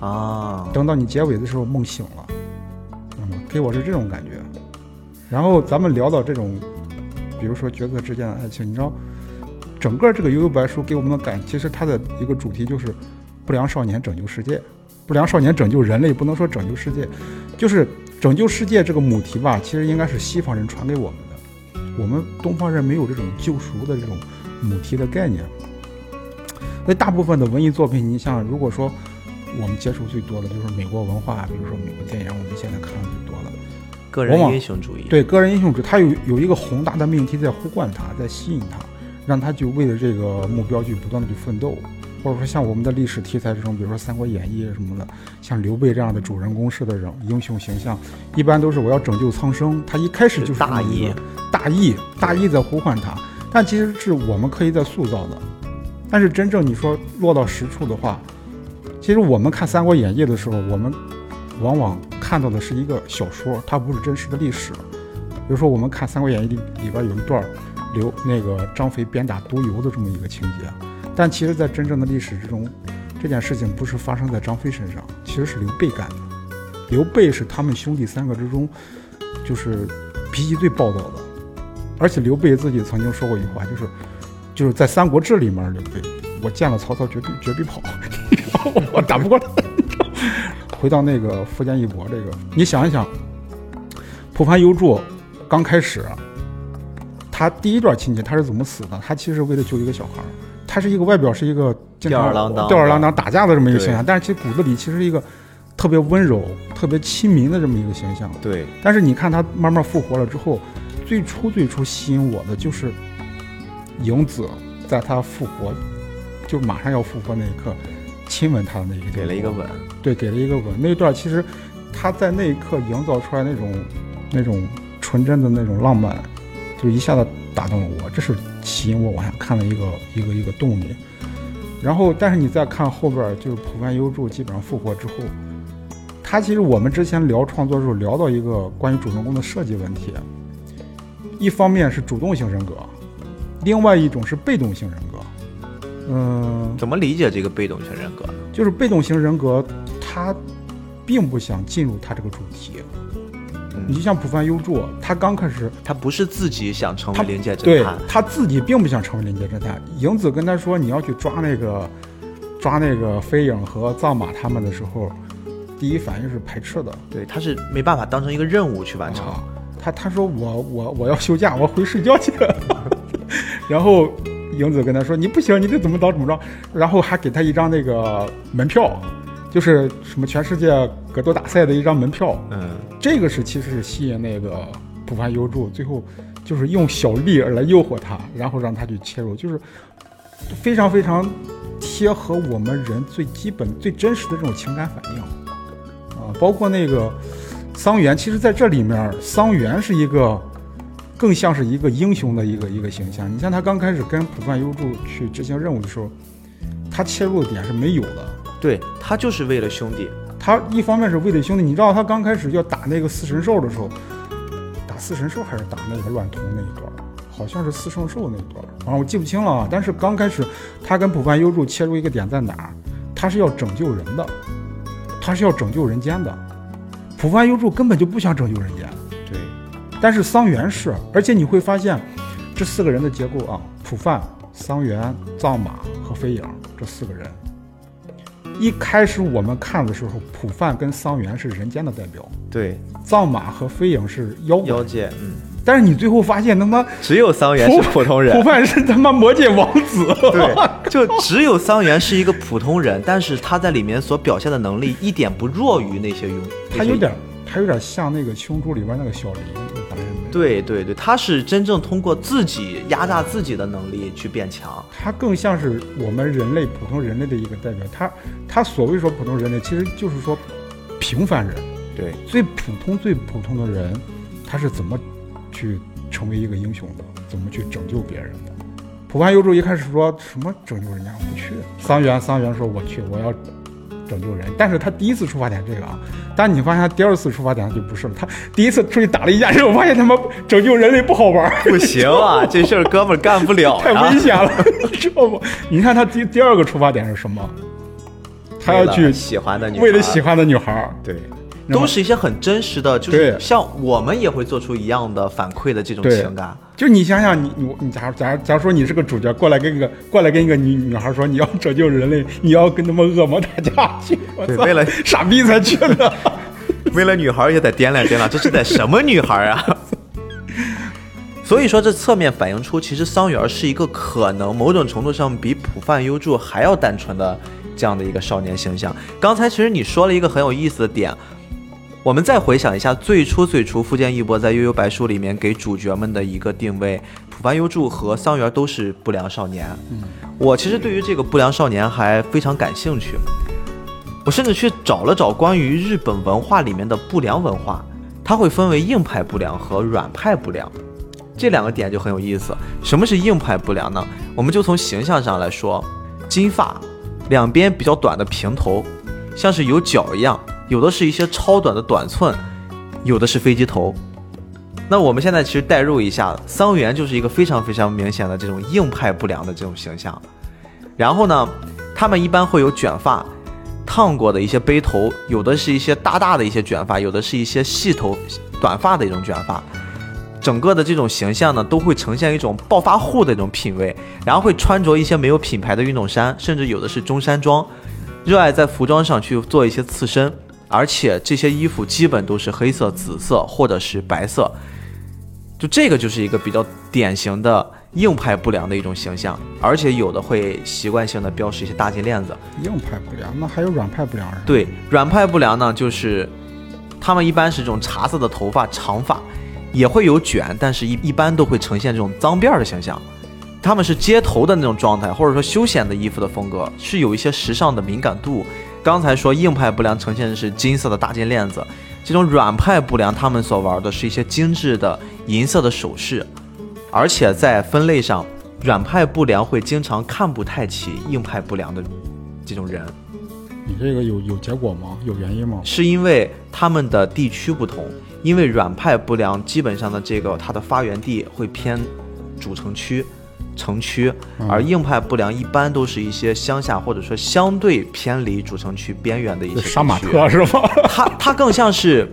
Speaker 1: 啊。
Speaker 2: 等到你结尾的时候，梦醒了，嗯给我是这种感觉。然后咱们聊到这种，比如说角色之间的爱情，你知道，整个这个悠悠白书给我们的感，其实它的一个主题就是不良少年拯救世界，不良少年拯救人类，不能说拯救世界，就是拯救世界这个母题吧，其实应该是西方人传给我们的，我们东方人没有这种救赎的这种母题的概念。所以大部分的文艺作品，你像如果说我们接触最多的就是美国文化，比如说美国电影，我们现在看的最多的
Speaker 1: 个人英雄主义。
Speaker 2: 对个人英雄主义，他有有一个宏大的命题在呼唤他，在吸引他，让他就为了这个目标去不断的去奋斗。或者说像我们的历史题材这种，比如说《三国演义》什么的，像刘备这样的主人公式的人英雄形象，一般都是我要拯救苍生。他一开始就是
Speaker 1: 大义，
Speaker 2: 大义，大义在呼唤他，但其实是我们可以在塑造的。但是真正你说落到实处的话，其实我们看《三国演义》的时候，我们往往看到的是一个小说，它不是真实的历史。比如说，我们看《三国演义》里里边有一段刘那个张飞鞭打督邮的这么一个情节，但其实，在真正的历史之中，这件事情不是发生在张飞身上，其实是刘备干的。刘备是他们兄弟三个之中，就是脾气最暴躁的，而且刘备自己曾经说过一句话，就是。就是在《三国志》里面，刘备，我见了曹操绝必绝必跑，我打不过他。回到那个苻坚一搏，这个你想一想，蒲凡幽助刚开始，他第一段亲戚他是怎么死的？他其实为了救一个小孩，他是一个外表是一个
Speaker 1: 吊儿郎当、
Speaker 2: 吊儿郎当打架的这么一个形象，但是其实骨子里其实是一个特别温柔、特别亲民的这么一个形象。
Speaker 1: 对。
Speaker 2: 但是你看他慢慢复活了之后，最初最初吸引我的就是。影子在他复活，就马上要复活那一刻，亲吻他的那一个，
Speaker 1: 给了一个吻，
Speaker 2: 对，给了一个吻。那一段其实他在那一刻营造出来那种那种纯真的那种浪漫，就一下子打动了我，这是吸引我往下看的一个一个一个动力。然后，但是你再看后边，就是浦饭优助基本上复活之后，他其实我们之前聊创作的时候聊到一个关于主人公的设计问题，一方面是主动性人格，另外一种是被动型人格。嗯，
Speaker 1: 怎么理解这个被动型人格呢？
Speaker 2: 就是被动型人格，他并不想进入他这个主题。你就像浦饭优助，他刚开始，
Speaker 1: 他不是自己想成为灵界侦
Speaker 2: 探，他自己并不想成为灵界侦探。影子跟他说你要去抓那个抓那个飞影和藏马他们的时候，第一反应是排斥的。
Speaker 1: 对，他是没办法当成一个任务去完成。
Speaker 2: 他他说我我我要休假，我回睡觉去。然后。英子跟他说：“你不行，你得怎么着怎么着。”然后还给他一张那个门票，就是什么全世界格斗大赛的一张门票。
Speaker 1: 嗯，
Speaker 2: 这个是其实是吸引那个浦饭优助，最后就是用小利来诱惑他，然后让他去切入，就是非常非常贴合我们人最基本、最真实的这种情感反应啊。包括那个桑园，其实在这里面，桑园是一个。更像是一个英雄的一个一个形象。你像他刚开始跟浦饭优助去执行任务的时候，他切入的点是没有的。
Speaker 1: 对他就是为了兄弟。
Speaker 2: 他一方面是为了兄弟。你知道他刚开始要打那个四神兽的时候，打四神兽还是打那个乱童那一段？好像是四圣兽那一段，反正我记不清了啊。但是刚开始他跟浦饭优助切入一个点在哪儿？他是要拯救人的，他是要拯救人间的。浦饭优助根本就不想拯救人间。但是桑原是，而且你会发现，这四个人的结构啊，普范、桑原、藏马和飞影这四个人，一开始我们看的时候，普范跟桑原是人间的代表，
Speaker 1: 对，
Speaker 2: 藏马和飞影是妖
Speaker 1: 妖界，嗯。
Speaker 2: 但是你最后发现，他妈
Speaker 1: 只有桑原是普通人，
Speaker 2: 普范是他妈魔界王子，
Speaker 1: 对，就只有桑原是一个普通人，但是他在里面所表现的能力一点不弱于那些勇，
Speaker 2: 他有点，他有点像那个《青珠》里边那个小林。
Speaker 1: 对对对，他是真正通过自己压榨自己的能力去变强，
Speaker 2: 他更像是我们人类普通人类的一个代表。他他所谓说普通人类，其实就是说平凡人，
Speaker 1: 对，
Speaker 2: 最普通最普通的人，他是怎么去成为一个英雄的？怎么去拯救别人的？普凡优助一开始说什么拯救人家我不去，桑原桑原说我去，我要。拯救人，但是他第一次出发点这个啊，但你发现他第二次出发点就不是了。他第一次出去打了一架之后，发现他妈拯救人类不好玩，
Speaker 1: 不行啊，这事儿哥们儿干不了，
Speaker 2: 太危险了，你知道不？你看他第第二个出发点是什么？他要去
Speaker 1: 喜欢的女，
Speaker 2: 为了喜欢的女孩，
Speaker 1: 对。都是一些很真实的，就是像我们也会做出一样的反馈的这种情感。
Speaker 2: 就你想想，你你你，假如假如假如说你是个主角，过来跟一个过来跟一个女女孩说你要拯救人类，你要跟他们恶魔打架去，
Speaker 1: 对，为了
Speaker 2: 傻逼才去的，
Speaker 1: 为了女孩也得掂量掂量，这是得什么女孩啊？所以说，这侧面反映出其实桑园是一个可能某种程度上比普范优助还要单纯的这样的一个少年形象。刚才其实你说了一个很有意思的点。我们再回想一下最初最初富坚一博在《悠悠白书》里面给主角们的一个定位，浦凡优助和桑园都是不良少年。
Speaker 2: 嗯，
Speaker 1: 我其实对于这个不良少年还非常感兴趣，我甚至去找了找关于日本文化里面的不良文化，它会分为硬派不良和软派不良，这两个点就很有意思。什么是硬派不良呢？我们就从形象上来说，金发，两边比较短的平头，像是有角一样。有的是一些超短的短寸，有的是飞机头。那我们现在其实代入一下，桑原就是一个非常非常明显的这种硬派不良的这种形象。然后呢，他们一般会有卷发，烫过的一些背头，有的是一些大大的一些卷发，有的是一些细头短发的一种卷发。整个的这种形象呢，都会呈现一种暴发户的一种品味。然后会穿着一些没有品牌的运动衫，甚至有的是中山装，热爱在服装上去做一些刺身。而且这些衣服基本都是黑色、紫色或者是白色，就这个就是一个比较典型的硬派不良的一种形象。而且有的会习惯性的标识一些大金链子。
Speaker 2: 硬派不良，那还有软派不良人？
Speaker 1: 对，软派不良呢，就是他们一般是这种茶色的头发、长发，也会有卷，但是一一般都会呈现这种脏辫儿的形象。他们是街头的那种状态，或者说休闲的衣服的风格，是有一些时尚的敏感度。刚才说硬派不良呈现的是金色的大金链子，这种软派不良他们所玩的是一些精致的银色的首饰，而且在分类上，软派不良会经常看不太起硬派不良的这种人。
Speaker 2: 你这个有有结果吗？有原因吗？
Speaker 1: 是因为他们的地区不同，因为软派不良基本上的这个它的发源地会偏主城区、城区，而硬派不良一般都是一些乡下或者说相对偏离主城区边缘的一些
Speaker 2: 杀马特是吗？
Speaker 1: 它它更像是，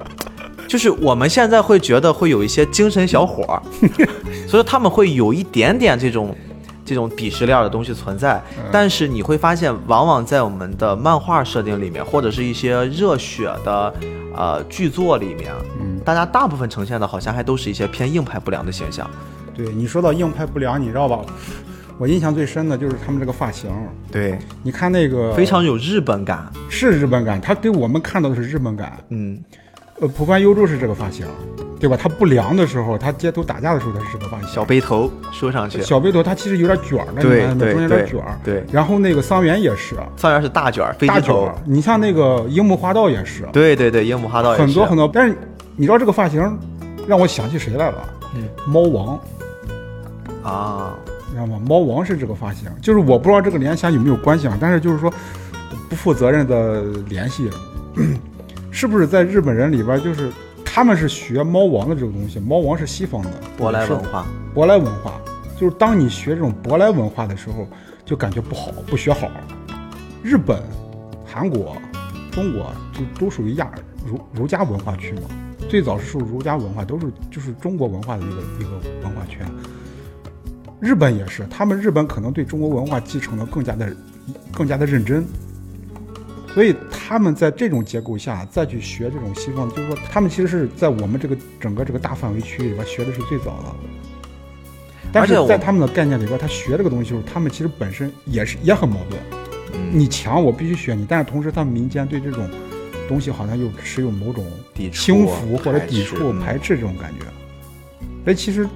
Speaker 1: 就是我们现在会觉得会有一些精神小伙儿，所以他们会有一点点这种。这种鄙视链的东西存在，但是你会发现，往往在我们的漫画设定里面，或者是一些热血的呃剧作里面，嗯，大家大部分呈现的好像还都是一些偏硬派不良的形象。
Speaker 2: 对你说到硬派不良，你知道吧？我印象最深的就是他们这个发型。
Speaker 1: 对，
Speaker 2: 你看那个
Speaker 1: 非常有日本感，
Speaker 2: 是日本感，他给我们看到的是日本感。嗯，呃，浦川优助是这个发型。对吧？他不良的时候，他街头打架的时候，他是这个发型，
Speaker 1: 小背头梳上去。
Speaker 2: 小背头，他其实有点卷儿的，
Speaker 1: 对对
Speaker 2: 中间有点卷儿。
Speaker 1: 对。
Speaker 2: 然后那个桑原也是，
Speaker 1: 桑原是大卷儿，
Speaker 2: 大卷儿。你像那个樱木花道也是。
Speaker 1: 对对对，樱木花道也
Speaker 2: 很多很多。但是你知道这个发型让我想起谁来了？嗯，猫王。
Speaker 1: 啊，
Speaker 2: 知道吗？猫王是这个发型，就是我不知道这个联想有没有关系啊。但是就是说，不负责任的联系，是不是在日本人里边就是？他们是学猫王的这个东西，猫王是西方的
Speaker 1: 舶来文化，
Speaker 2: 舶来文化就是当你学这种舶来文化的时候，就感觉不好，不学好。日本、韩国、中国就都属于亚儒儒家文化区嘛，最早是受儒家文化，都是就是中国文化的一个一个文化圈。日本也是，他们日本可能对中国文化继承的更加的更加的认真。所以他们在这种结构下再去学这种西方，就是说他们其实是在我们这个整个这个大范围区域里边学的是最早的。但是在他们的概念里边，他学这个东西的时候，他们其实本身也是也很矛盾。你强，我必须学你，但是同时他们民间对这种东西好像又持有某种轻浮或者抵触、排斥这种感觉。哎，其实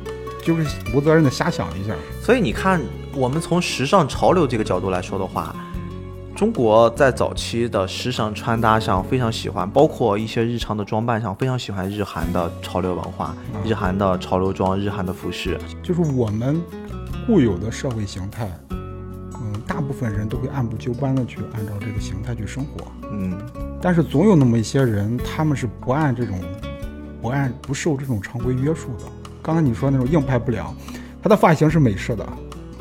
Speaker 2: 就是无责任的瞎想一下。
Speaker 1: 所以你看，我们从时尚潮流这个角度来说的话。中国在早期的时尚穿搭上非常喜欢，包括一些日常的装扮上非常喜欢日韩的潮流文化，日韩的潮流装、日韩的服饰，
Speaker 2: 就是我们固有的社会形态。嗯，大部分人都会按部就班的去按照这个形态去生活。嗯，但是总有那么一些人，他们是不按这种不按不受这种常规约束的。刚才你说那种硬派不良，他的发型是美式的。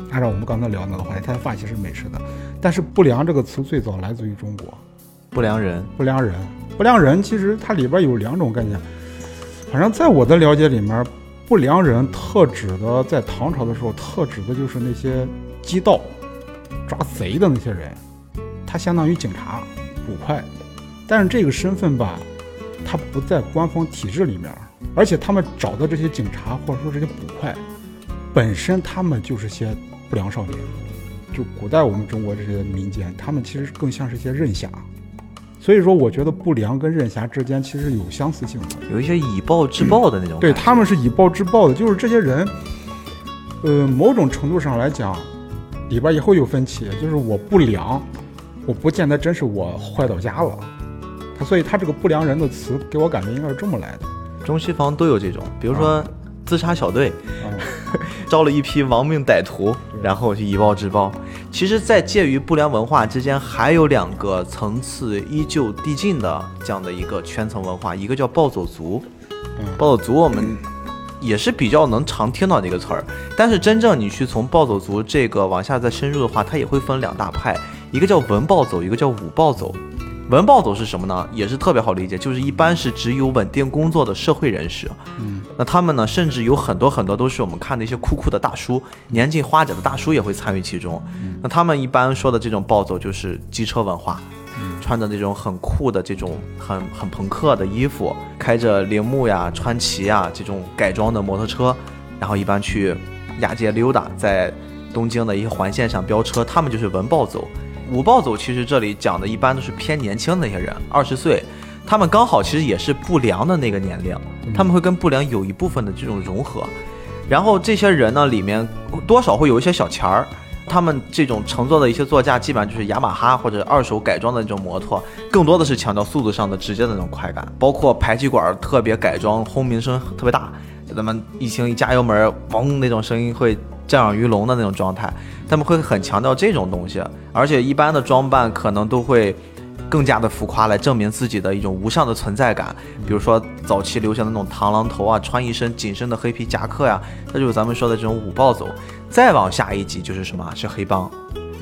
Speaker 2: 按照我们刚才聊那个话题，他的发型是美式的，但是“不良”这个词最早来自于中国，“
Speaker 1: 不良人”“
Speaker 2: 不良人”“不良人”其实它里边有两种概念，反正在我的了解里面，“不良人”特指的在唐朝的时候，特指的就是那些缉盗、抓贼的那些人，他相当于警察、捕快，但是这个身份吧，他不在官方体制里面，而且他们找的这些警察或者说这些捕快，本身他们就是些。不良少年，就古代我们中国这些民间，他们其实更像是一些任侠，所以说我觉得不良跟任侠之间其实有相似性的，
Speaker 1: 有一些以暴制暴的那种。
Speaker 2: 对他们是以暴制暴的，就是这些人，呃，某种程度上来讲，里边也会有分歧，就是我不良，我不见得真是我坏到家了，他所以他这个不良人的词给我感觉应该是这么来的，
Speaker 1: 中西方都有这种，比如说。自杀小队 招了一批亡命歹徒，然后去以暴制暴。其实，在介于不良文化之间，还有两个层次依旧递进的这样的一个圈层文化，一个叫暴走族。暴走族我们也是比较能常听到这个词儿，但是真正你去从暴走族这个往下再深入的话，它也会分两大派，一个叫文暴走，一个叫武暴走。文暴走是什么呢？也是特别好理解，就是一般是只有稳定工作的社会人士。嗯，那他们呢，甚至有很多很多都是我们看的一些酷酷的大叔，年近花甲的大叔也会参与其中。那他们一般说的这种暴走就是机车文化，穿着那种很酷的这种很很朋克的衣服，开着铃木呀、川崎呀这种改装的摩托车，然后一般去亚街溜达，在东京的一些环线上飙车，他们就是文暴走。五暴走其实这里讲的一般都是偏年轻的那些人，二十岁，他们刚好其实也是不良的那个年龄，他们会跟不良有一部分的这种融合，然后这些人呢里面多少会有一些小钱儿，他们这种乘坐的一些座驾，基本上就是雅马哈或者二手改装的那种摩托，更多的是强调速度上的直接的那种快感，包括排气管特别改装，轰鸣声特别大，咱们一行一加油门，嗡那种声音会震耳欲聋的那种状态，他们会很强调这种东西，而且一般的装扮可能都会。更加的浮夸来证明自己的一种无上的存在感，比如说早期流行的那种螳螂头啊，穿一身紧身的黑皮夹克呀，那就是咱们说的这种五暴走。再往下一级就是什么？是黑帮。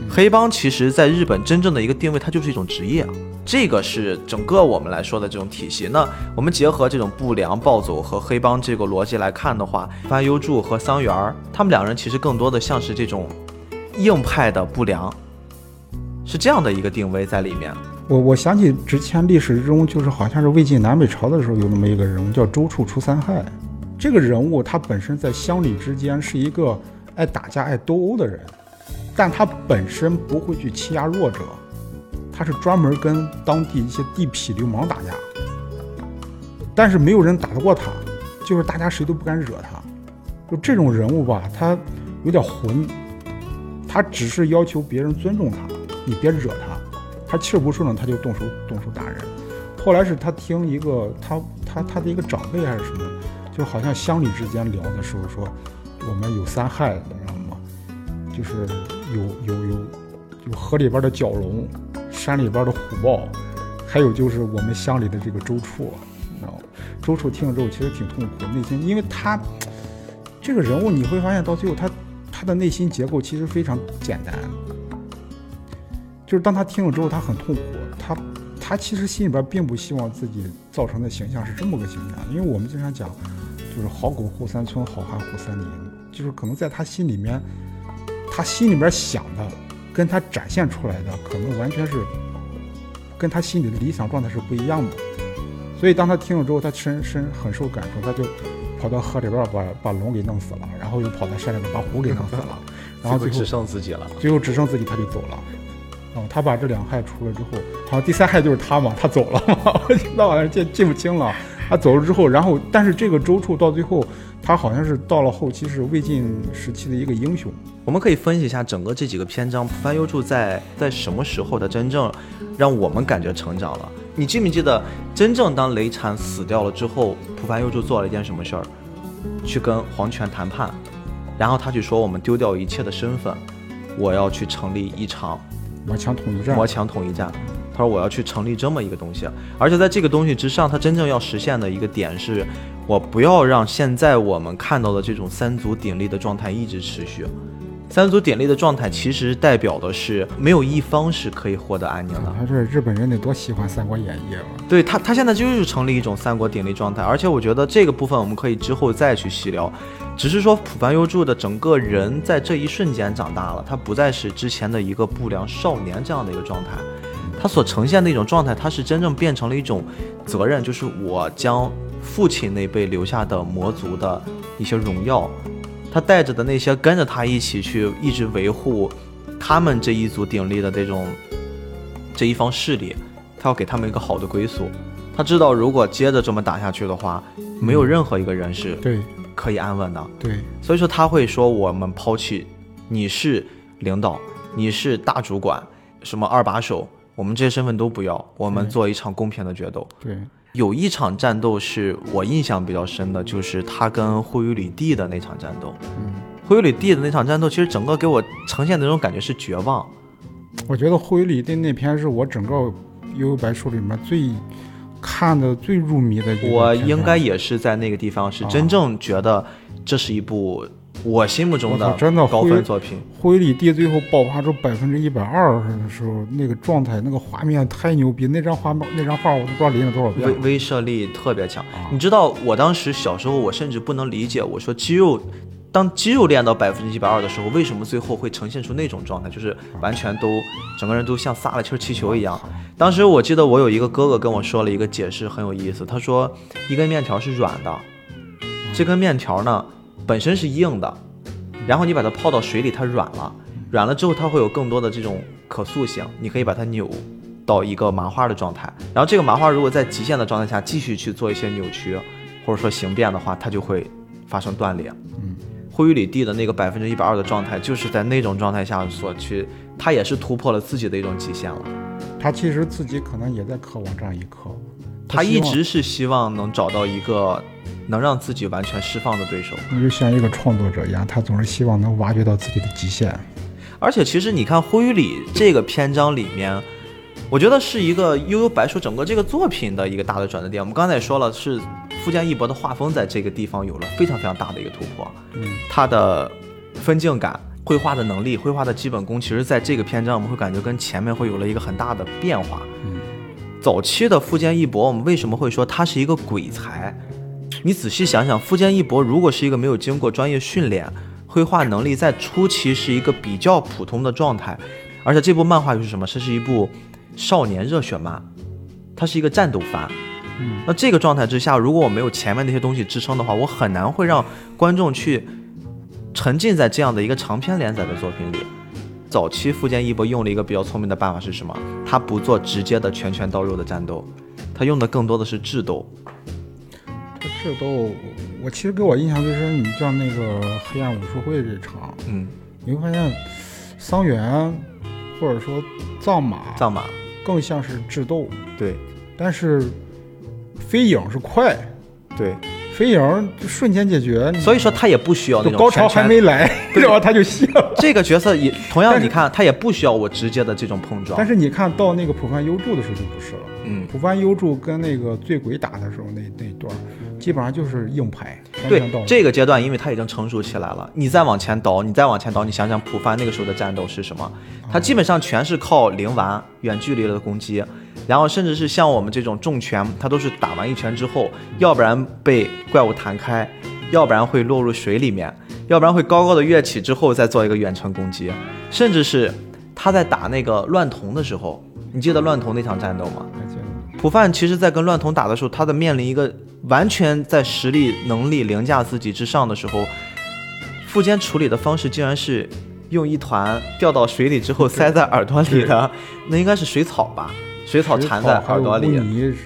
Speaker 1: 黑帮其实在日本真正的一个定位，它就是一种职业。这个是整个我们来说的这种体系。那我们结合这种不良暴走和黑帮这个逻辑来看的话，番优助和桑园他们两人其实更多的像是这种硬派的不良，是这样的一个定位在里面。
Speaker 2: 我我想起之前历史中，就是好像是魏晋南北朝的时候，有那么一个人物叫周处除三害。这个人物他本身在乡里之间是一个爱打架、爱斗殴的人，但他本身不会去欺压弱者，他是专门跟当地一些地痞流氓打架。但是没有人打得过他，就是大家谁都不敢惹他。就这种人物吧，他有点混，他只是要求别人尊重他，你别惹他。他气不顺了，他就动手动手打人。后来是他听一个他他他的一个长辈还是什么，就好像乡里之间聊的时候说，我们有三害，你知道吗？就是有有有有河里边的蛟龙，山里边的虎豹，还有就是我们乡里的这个周处，你知道吗？周处听了之后其实挺痛苦，内心，因为他这个人物你会发现到最后他他的内心结构其实非常简单。就是当他听了之后，他很痛苦。他他其实心里边并不希望自己造成的形象是这么个形象，因为我们经常讲，就是好狗护三村，好汉护三林。就是可能在他心里面，他心里边想的，跟他展现出来的，可能完全是跟他心里的理想状态是不一样的。所以当他听了之后，他深深很受感触，他就跑到河里边把把龙给弄死了，然后又跑到山里边把虎给弄死了，然后最后
Speaker 1: 只剩自己了，
Speaker 2: 最后只剩自己，他就走了。哦，他把这两害除了之后，好像第三害就是他嘛，他走了 那好像记记不清了。他走了之后，然后但是这个周处到最后，他好像是到了后期是魏晋时期的一个英雄。
Speaker 1: 我们可以分析一下整个这几个篇章，蒲番优助在在什么时候的真正让我们感觉成长了？你记没记得，真正当雷禅死掉了之后，蒲番优助做了一件什么事儿？去跟皇权谈判，然后他去说我们丢掉一切的身份，我要去成立一场。
Speaker 2: 魔强统一战，
Speaker 1: 魔强统一战。他说：“我要去成立这么一个东西，而且在这个东西之上，他真正要实现的一个点是，我不要让现在我们看到的这种三足鼎立的状态一直持续。三足鼎立的状态其实代表的是没有一方是可以获得安宁的。
Speaker 2: 他是日本人得多喜欢《三国演义》啊！
Speaker 1: 对他，他现在就是成立一种三国鼎立状态，而且我觉得这个部分我们可以之后再去细聊。只是说，浦凡优助的整个人在这一瞬间长大了，他不再是之前的一个不良少年这样的一个状态，他所呈现的一种状态，他是真正变成了一种责任，就是我将父亲那辈留下的魔族的一些荣耀，他带着的那些跟着他一起去一直维护他们这一族鼎立的这种这一方势力，他要给他们一个好的归宿。他知道，如果接着这么打下去的话，没有任何一个人是
Speaker 2: 对。
Speaker 1: 可以安稳的，
Speaker 2: 对，
Speaker 1: 所以说他会说我们抛弃，你是领导，你是大主管，什么二把手，我们这些身份都不要，我们做一场公平的决斗。
Speaker 2: 对，
Speaker 1: 有一场战斗是我印象比较深的，就是他跟灰羽里地的那场战斗。
Speaker 2: 嗯，
Speaker 1: 灰羽里地的那场战斗，其实整个给我呈现的那种感觉是绝望。
Speaker 2: 我觉得灰羽里地那篇是我整个幽游白书里面最。看的最入迷的，
Speaker 1: 我应该也是在那个地方，是真正觉得这是一部我心目中的
Speaker 2: 真的
Speaker 1: 高分作品。
Speaker 2: 灰里地最后爆发出百分之一百二的时候，那个状态，那个画面太牛逼，那张画那张画我都不知道临了多少遍。
Speaker 1: 威威慑力特别强，你知道，我当时小时候，我甚至不能理解，我说肌肉。当肌肉练到百分之一百二的时候，为什么最后会呈现出那种状态？就是完全都整个人都像撒了气气球一样。当时我记得我有一个哥哥跟我说了一个解释，很有意思。他说一根面条是软的，这根面条呢本身是硬的，然后你把它泡到水里，它软了，软了之后它会有更多的这种可塑性，你可以把它扭到一个麻花的状态。然后这个麻花如果在极限的状态下继续去做一些扭曲或者说形变的话，它就会发生断裂。
Speaker 2: 嗯。
Speaker 1: 灰羽里地的那个百分之一百二的状态，就是在那种状态下所去，它也是突破了自己的一种极限了。
Speaker 2: 他其实自己可能也在渴望这样一刻，
Speaker 1: 他一直是希望能找到一个能让自己完全释放的对手。
Speaker 2: 你就像一个创作者一样，他总是希望能挖掘到自己的极限。
Speaker 1: 而且，其实你看《灰羽里》这个篇章里面。我觉得是一个悠悠白书整个这个作品的一个大的转折点。我们刚才也说了，是富坚义博的画风在这个地方有了非常非常大的一个突破。
Speaker 2: 嗯，
Speaker 1: 他的分镜感、绘画的能力、绘画的基本功，其实在这个篇章我们会感觉跟前面会有了一个很大的变化。
Speaker 2: 嗯，
Speaker 1: 早期的富坚义博，我们为什么会说他是一个鬼才？你仔细想想，富坚义博如果是一个没有经过专业训练，绘画能力在初期是一个比较普通的状态，而且这部漫画又是什么？这是一部。少年热血漫，它是一个战斗番。
Speaker 2: 嗯，
Speaker 1: 那这个状态之下，如果我没有前面那些东西支撑的话，我很难会让观众去沉浸在这样的一个长篇连载的作品里。早期富坚义博用了一个比较聪明的办法是什么？他不做直接的拳拳到肉的战斗，他用的更多的是智斗。
Speaker 2: 这智斗，我其实给我印象最深，你像那个黑暗武术会这场，
Speaker 1: 嗯，
Speaker 2: 你会发现桑原或者说。藏马，
Speaker 1: 藏马
Speaker 2: 更像是智斗，
Speaker 1: 对。
Speaker 2: 但是飞影是快，
Speaker 1: 对。
Speaker 2: 飞影瞬间解决，
Speaker 1: 所以说他也不需要那种
Speaker 2: 高潮还没来，然后他就笑。
Speaker 1: 这个角色也 同样，你看他也不需要我直接的这种碰撞。
Speaker 2: 但是你看到那个浦饭优助的时候就不是了，
Speaker 1: 嗯，
Speaker 2: 浦饭优助跟那个醉鬼打的时候那那段。基本上就是硬排。
Speaker 1: 对这个阶段，因为他已经成熟起来了，你再往前倒，你再往前倒，你想想普番那个时候的战斗是什么？他基本上全是靠灵丸远距离的攻击，然后甚至是像我们这种重拳，他都是打完一拳之后，要不然被怪物弹开，要不然会落入水里面，要不然会高高的跃起之后再做一个远程攻击，甚至是他在打那个乱童的时候，你记得乱童那场战斗吗？普范其实在跟乱童打的时候，他的面临一个。完全在实力能力凌驾自己之上的时候，富坚处理的方式竟然是用一团掉到水里之后塞在耳朵里的，那应该是水草吧？水草缠在耳朵里，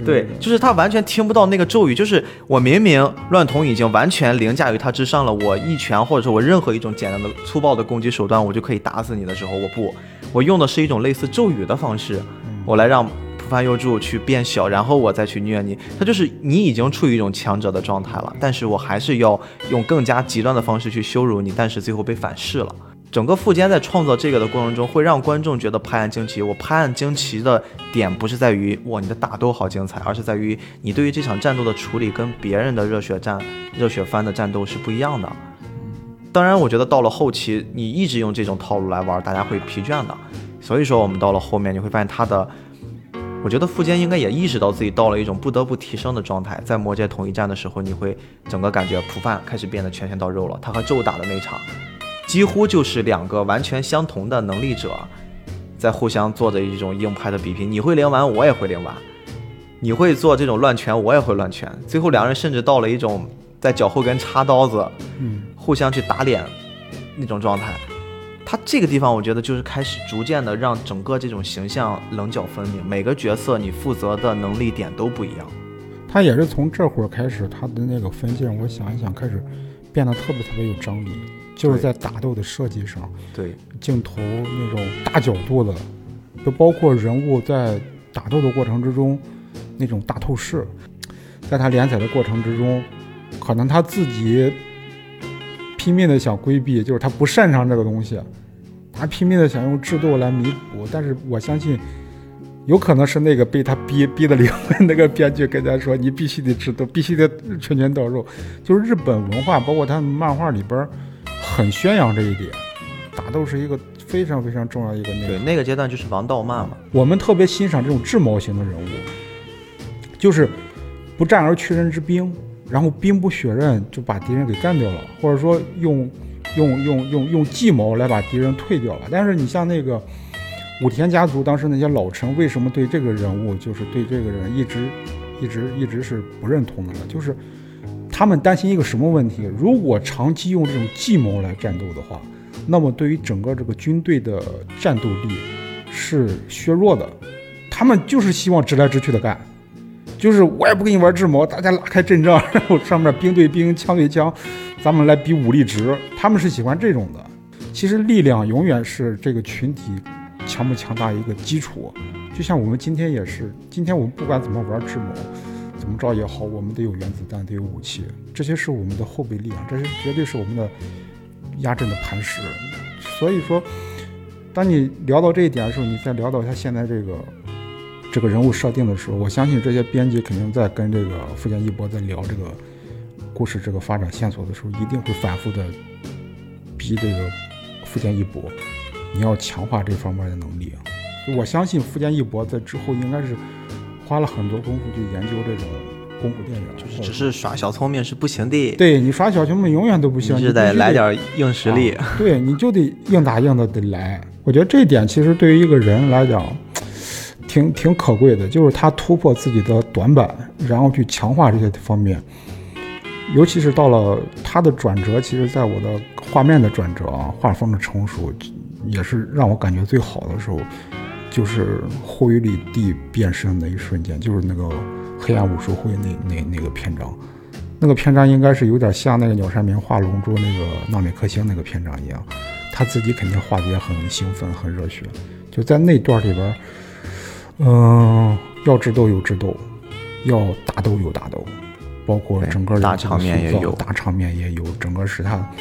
Speaker 1: 对，就是他完全听不到那个咒语。就是我明明乱童已经完全凌驾于他之上了，我一拳或者说我任何一种简单的粗暴的攻击手段，我就可以打死你的时候，我不，我用的是一种类似咒语的方式，我来让。番优助去变小，然后我再去虐你，他就是你已经处于一种强者的状态了，但是我还是要用更加极端的方式去羞辱你，但是最后被反噬了。整个富坚在创造这个的过程中，会让观众觉得拍案惊奇。我拍案惊奇的点不是在于哇你的打斗好精彩，而是在于你对于这场战斗的处理跟别人的热血战、热血番的战斗是不一样的。当然，我觉得到了后期，你一直用这种套路来玩，大家会疲倦的。所以说，我们到了后面，你会发现他的。我觉得富坚应该也意识到自己到了一种不得不提升的状态，在魔界统一战的时候，你会整个感觉普范开始变得拳拳到肉了。他和咒打的那场，几乎就是两个完全相同的能力者，在互相做着一种硬派的比拼。你会连完，我也会连完；你会做这种乱拳，我也会乱拳。最后两人甚至到了一种在脚后跟插刀子，
Speaker 2: 嗯，
Speaker 1: 互相去打脸那种状态。他这个地方，我觉得就是开始逐渐的让整个这种形象棱角分明，每个角色你负责的能力点都不一样。
Speaker 2: 他也是从这会儿开始，他的那个分镜，我想一想，开始变得特别特别有张力，就是在打斗的设计上，
Speaker 1: 对
Speaker 2: 镜头那种大角度的，就包括人物在打斗的过程之中那种大透视，在他连载的过程之中，可能他自己。拼命的想规避，就是他不擅长这个东西，他拼命的想用制度来弥补。但是我相信，有可能是那个被他逼逼的灵魂那个编剧跟他说：“你必须得制度，必须得拳拳到肉。”就是日本文化，包括他漫画里边，很宣扬这一点，打斗是一个非常非常重要一个内容。
Speaker 1: 对，那个阶段就是王道漫嘛。
Speaker 2: 我们特别欣赏这种智谋型的人物，就是不战而屈人之兵。然后兵不血刃就把敌人给干掉了，或者说用用用用用计谋来把敌人退掉了。但是你像那个武田家族当时那些老臣，为什么对这个人物就是对这个人一直一直一直是不认同的呢？就是他们担心一个什么问题？如果长期用这种计谋来战斗的话，那么对于整个这个军队的战斗力是削弱的。他们就是希望直来直去的干。就是我也不跟你玩智谋，大家拉开阵仗，然后上面兵对兵，枪对枪，咱们来比武力值。他们是喜欢这种的。其实力量永远是这个群体强不强大一个基础。就像我们今天也是，今天我们不管怎么玩智谋，怎么着也好，我们得有原子弹，得有武器，这些是我们的后备力量，这是绝对是我们的压阵的磐石。所以说，当你聊到这一点的时候，你再聊到他现在这个。这个人物设定的时候，我相信这些编辑肯定在跟这个富坚义博在聊这个故事这个发展线索的时候，一定会反复的逼这个富坚义博，你要强化这方面的能力。我相信富坚义博在之后应该是花了很多功夫去研究这种功夫电影，
Speaker 1: 就是只是耍小聪明是不行的。
Speaker 2: 对你耍小聪明永远都不行，
Speaker 1: 你
Speaker 2: 是
Speaker 1: 得来点硬实力。
Speaker 2: 对，你就得硬打硬的得来。我觉得这一点其实对于一个人来讲。挺挺可贵的，就是他突破自己的短板，然后去强化这些方面。尤其是到了他的转折，其实在我的画面的转折啊，画风的成熟，也是让我感觉最好的时候，就是护宇里地变身的一瞬间，就是那个黑暗武术会那那那个篇章，那个篇章应该是有点像那个鸟山明画龙珠那个纳米克星那个篇章一样，他自己肯定画的也很兴奋，很热血，就在那段里边。嗯，要智斗有智斗，要打斗有打斗，包括整个
Speaker 1: 大场面也有，
Speaker 2: 大场面也有，整个是他，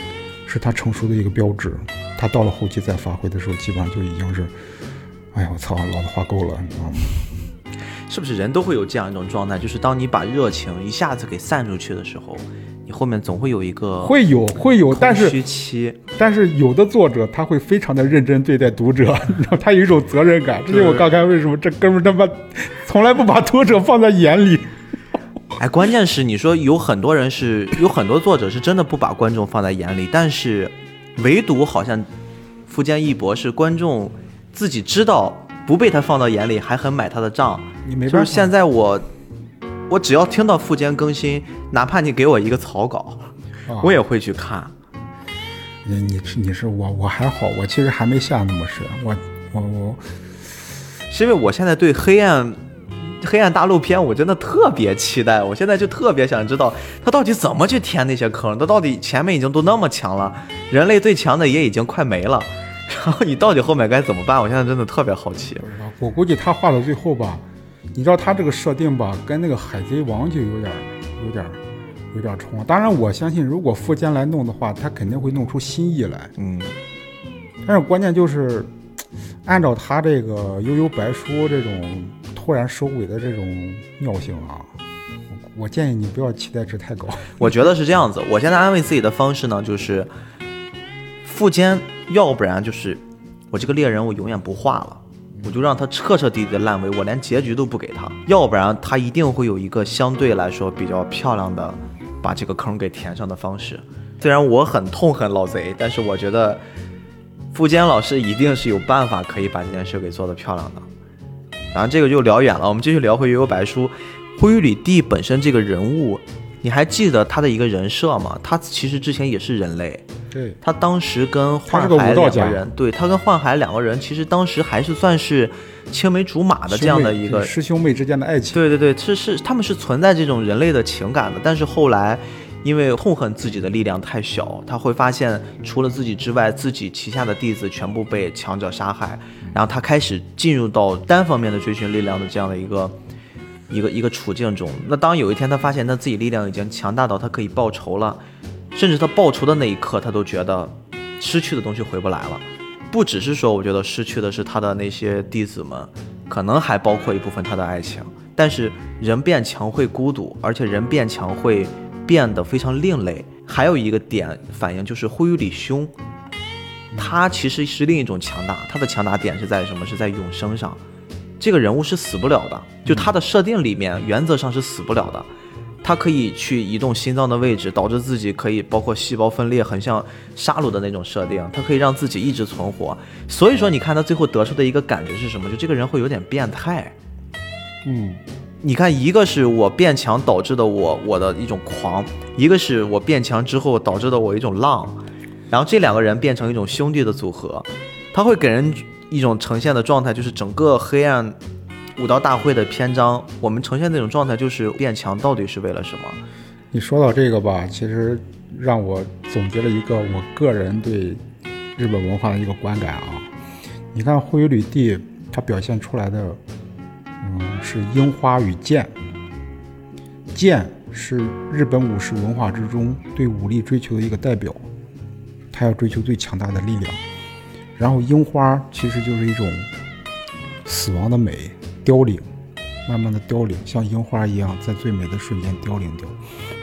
Speaker 2: 是他成熟的一个标志。他到了后期再发挥的时候，基本上就已经是，哎呀，我操，老子画够了，你知道吗？
Speaker 1: 是不是人都会有这样一种状态？就是当你把热情一下子给散出去的时候。你后面总会有一个
Speaker 2: 会有会有，但是
Speaker 1: 虚期，
Speaker 2: 但是有的作者他会非常的认真对待读者，你知道他有一种责任感。这是我刚才为什么这哥们他妈从来不把读者放在眼里。
Speaker 1: 哎，关键是你说有很多人是有很多作者是真的不把观众放在眼里，但是唯独好像富坚义博是观众自己知道不被他放到眼里，还很买他的账。
Speaker 2: 你没
Speaker 1: 就是现在我。我只要听到附件更新，哪怕你给我一个草稿，我也会去看。
Speaker 2: 你你你是我我还好，我其实还没下那么深。我我我，
Speaker 1: 是因为我现在对黑暗黑暗大陆篇我真的特别期待。我现在就特别想知道他到底怎么去填那些坑。他到底前面已经都那么强了，人类最强的也已经快没了，然后你到底后面该怎么办？我现在真的特别好奇。
Speaker 2: 我估计他画到最后吧。你知道他这个设定吧，跟那个海贼王就有点、有点、有点冲。当然，我相信如果富坚来弄的话，他肯定会弄出新意来。
Speaker 1: 嗯。
Speaker 2: 但是关键就是，按照他这个悠悠白书这种突然收尾的这种尿性啊，我建议你不要期待值太高。
Speaker 1: 我觉得是这样子。我现在安慰自己的方式呢，就是富坚，要不然就是我这个猎人我永远不画了。我就让他彻彻底底的烂尾，我连结局都不给他，要不然他一定会有一个相对来说比较漂亮的把这个坑给填上的方式。虽然我很痛恨老贼，但是我觉得富坚老师一定是有办法可以把这件事给做得漂亮的。然后这个就聊远了，我们继续聊回悠悠白书，灰羽里地本身这个人物，你还记得他的一个人设吗？他其实之前也是人类。
Speaker 2: 对
Speaker 1: 他当时跟幻海两个人，对他跟幻海两个人，其实当时还是算是青梅竹马的这样的一个
Speaker 2: 师兄妹之间的爱情。
Speaker 1: 对对对，是是，他们是存在这种人类的情感的。但是后来，因为痛恨自己的力量太小，他会发现除了自己之外，自己旗下的弟子全部被强者杀害，然后他开始进入到单方面的追寻力量的这样的一个一个一个处境中。那当有一天他发现他自己力量已经强大到他可以报仇了。甚至他报仇的那一刻，他都觉得失去的东西回不来了。不只是说，我觉得失去的是他的那些弟子们，可能还包括一部分他的爱情。但是人变强会孤独，而且人变强会变得非常另类。还有一个点反应就是灰羽里兄，他其实是另一种强大。他的强大点是在什么？是在永生上。这个人物是死不了的，就他的设定里面，原则上是死不了的。他可以去移动心脏的位置，导致自己可以包括细胞分裂，很像杀戮的那种设定。他可以让自己一直存活。所以说，你看他最后得出的一个感觉是什么？就这个人会有点变态。
Speaker 2: 嗯，
Speaker 1: 你看，一个是我变强导致的我我的一种狂，一个是我变强之后导致的我一种浪。然后这两个人变成一种兄弟的组合，他会给人一种呈现的状态，就是整个黑暗武道大会的篇章，我们呈现那种状态，就是变强到底是为了什么？
Speaker 2: 你说到这个吧，其实让我总结了一个我个人对日本文化的一个观感啊。你看灰羽吕地，它表现出来的，嗯，是樱花与剑。剑是日本武士文化之中对武力追求的一个代表，他要追求最强大的力量。然后樱花其实就是一种死亡的美，凋零，慢慢的凋零，像樱花一样在最美的瞬间凋零掉。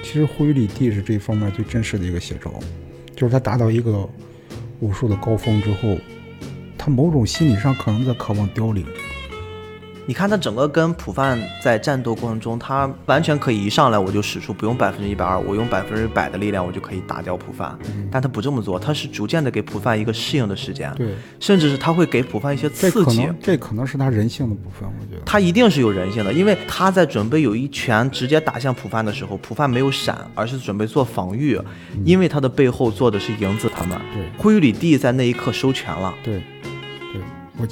Speaker 2: 其实灰里地是这方面最真实的一个写照，就是他达到一个武术的高峰之后，他某种心理上可能在渴望凋零。
Speaker 1: 你看他整个跟普范在战斗过程中，他完全可以一上来我就使出不用百分之一百二，我用百分之百的力量我就可以打掉普范，但他不这么做，他是逐渐的给普范一个适应的时间，
Speaker 2: 对，
Speaker 1: 甚至是他会给普范一些刺激，
Speaker 2: 这可能是他人性的部分，我觉得。
Speaker 1: 他一定是有人性的，因为他在准备有一拳直接打向普范的时候，普范没有闪，而是准备做防御，因为他的背后做的是影子他们，
Speaker 2: 对，
Speaker 1: 灰里地在那一刻收拳了，
Speaker 2: 对。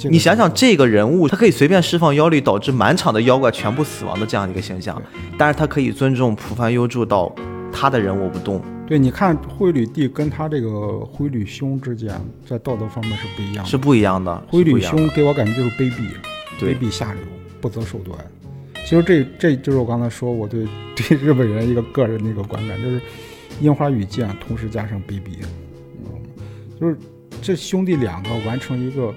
Speaker 1: 你想想这个人物，他可以随便释放妖力，导致满场的妖怪全部死亡的这样一个形象，但是他可以尊重普凡幽助到他的人我不动。
Speaker 2: 对，你看灰吕帝跟他这个灰吕兄之间，在道德方面是不一样的，
Speaker 1: 是不一样的。
Speaker 2: 灰吕兄给我感觉就是卑鄙，卑鄙下流，不择手段。其实这这就是我刚才说我对 对日本人一个个人的一个观感，就是樱花与剑同时加上卑鄙，嗯，就是这兄弟两个完成一个。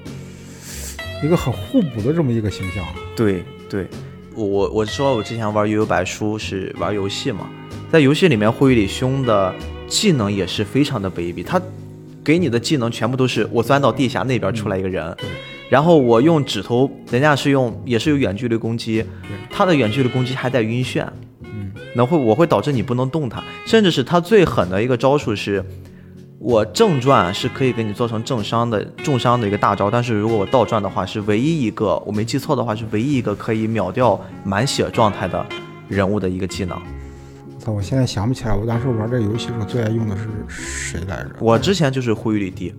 Speaker 2: 一个很互补的这么一个形象，
Speaker 1: 对对，我我说我之前玩悠悠白书是玩游戏嘛，在游戏里面灰里兄的技能也是非常的卑鄙，他给你的技能全部都是我钻到地下那边出来一个人，然后我用指头，人家是用也是有远距离攻击，他的远距离攻击还带晕眩，嗯，那会我会导致你不能动他，甚至是他最狠的一个招数是。我正传是可以给你做成重伤的重伤的一个大招，但是如果我倒转的话，是唯一一个我没记错的话，是唯一一个可以秒掉满血状态的人物的一个技能。
Speaker 2: 操，我现在想不起来，我当时玩这游戏时候最爱用的是谁来着？
Speaker 1: 我之前就是呼吁里地，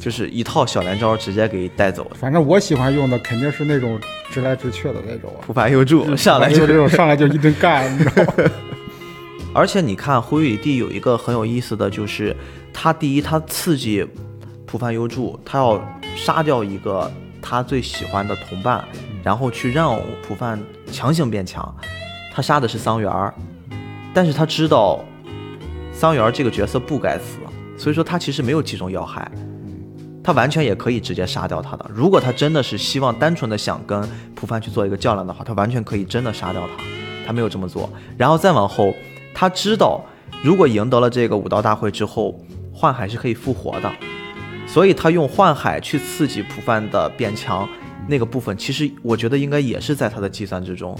Speaker 1: 就是一套小连招直接给带走。
Speaker 2: 反正我喜欢用的肯定是那种直来直去的那种，
Speaker 1: 普凡又助上来
Speaker 2: 就这种 上来就一顿干，你知道吗？
Speaker 1: 而且你看护羽里地有一个很有意思的就是。他第一，他刺激浦饭优助，他要杀掉一个他最喜欢的同伴，然后去让浦饭强行变强。他杀的是桑园儿，但是他知道桑园儿这个角色不该死，所以说他其实没有击中要害，他完全也可以直接杀掉他的。如果他真的是希望单纯的想跟普范去做一个较量的话，他完全可以真的杀掉他，他没有这么做。然后再往后，他知道如果赢得了这个武道大会之后。幻海是可以复活的，所以他用幻海去刺激普范的变强那个部分，其实我觉得应该也是在他的计算之中。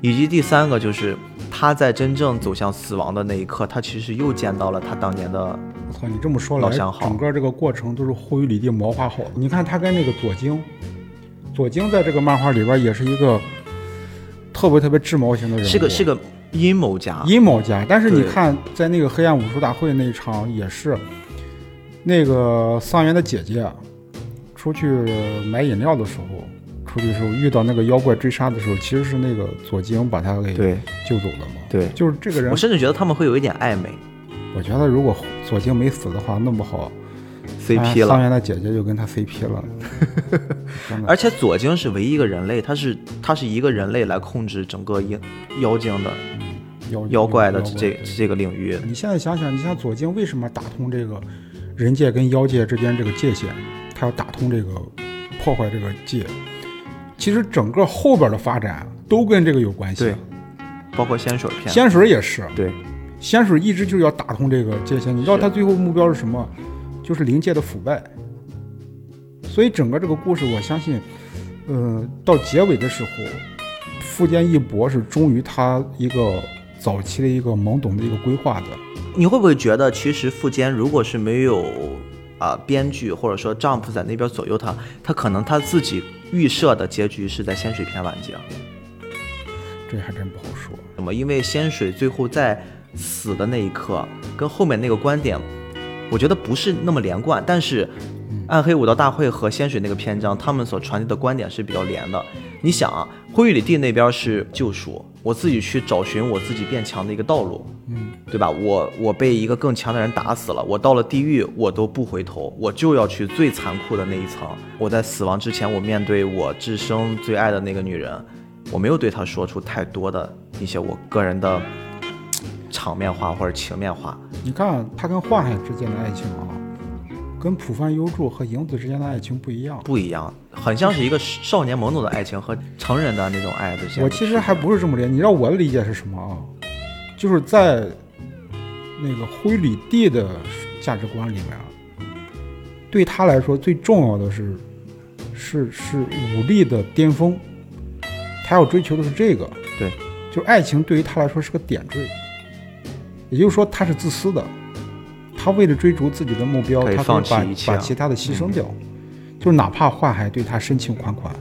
Speaker 1: 以及第三个就是他在真正走向死亡的那一刻，他其实又见到了他当年的。
Speaker 2: 我操，你这么说来，整个这个过程都是灰里地谋划好的。你看他跟那个左京，左京在这个漫画里边也是一个特别特别智谋型的人物，
Speaker 1: 是个是个。阴谋家，
Speaker 2: 阴谋家。但是你看，在那个黑暗武术大会那一场，也是那个桑园的姐姐出去买饮料的时候，出去的时候遇到那个妖怪追杀的时候，其实是那个左京把他给救走的嘛。
Speaker 1: 对，
Speaker 2: 就是这个人。
Speaker 1: 我甚至觉得他们会有一点暧昧。
Speaker 2: 我觉得如果左京没死的话，弄不好
Speaker 1: CP 了。
Speaker 2: 桑园的姐姐就跟他 CP 了。
Speaker 1: 而且左京是唯一一个人类，他是他是一个人类来控制整个妖妖精的。
Speaker 2: 妖
Speaker 1: 妖怪的这这个领域，
Speaker 2: 你现在想想，你像左京为什么打通这个人界跟妖界之间这个界限？他要打通这个破坏这个界，其实整个后边的发展都跟这个有关系。
Speaker 1: 对，包括仙水片，
Speaker 2: 仙水也是。
Speaker 1: 对，
Speaker 2: 仙水一直就是要打通这个界限。你知道他最后目标是什么？就是灵界的腐败。所以整个这个故事，我相信，呃，到结尾的时候，富坚义博是忠于他一个。早期的一个懵懂的一个规划的，
Speaker 1: 你会不会觉得，其实富坚如果是没有啊编剧或者说 Jump 在那边左右他，他可能他自己预设的结局是在仙水篇完结。
Speaker 2: 这还真不好说。
Speaker 1: 什么？因为仙水最后在死的那一刻，跟后面那个观点，我觉得不是那么连贯。但是暗黑武道大会和仙水那个篇章，他们所传递的观点是比较连的。你想啊，灰里地那边是救赎，我自己去找寻我自己变强的一个道路，
Speaker 2: 嗯，
Speaker 1: 对吧？我我被一个更强的人打死了，我到了地狱，我都不回头，我就要去最残酷的那一层。我在死亡之前，我面对我至生最爱的那个女人，我没有对她说出太多的一些我个人的场面化或者情面化。
Speaker 2: 你看他跟幻海之间的爱情啊，跟浦饭优助和影子之间的爱情不一样。
Speaker 1: 不一样，很像是一个少年懵懂的爱情和成人的那种爱的。
Speaker 2: 我其实还不是这么理解，你知道我的理解是什么啊？就是在那个灰里地的价值观里面啊，对他来说最重要的是是是武力的巅峰，他要追求的是这个。
Speaker 1: 对，
Speaker 2: 就爱情对于他来说是个点缀，也就是说他是自私的，他为了追逐自己的目标，他
Speaker 1: 放弃一切
Speaker 2: 把把其他的牺牲掉，就是哪怕幻海对他深情款款，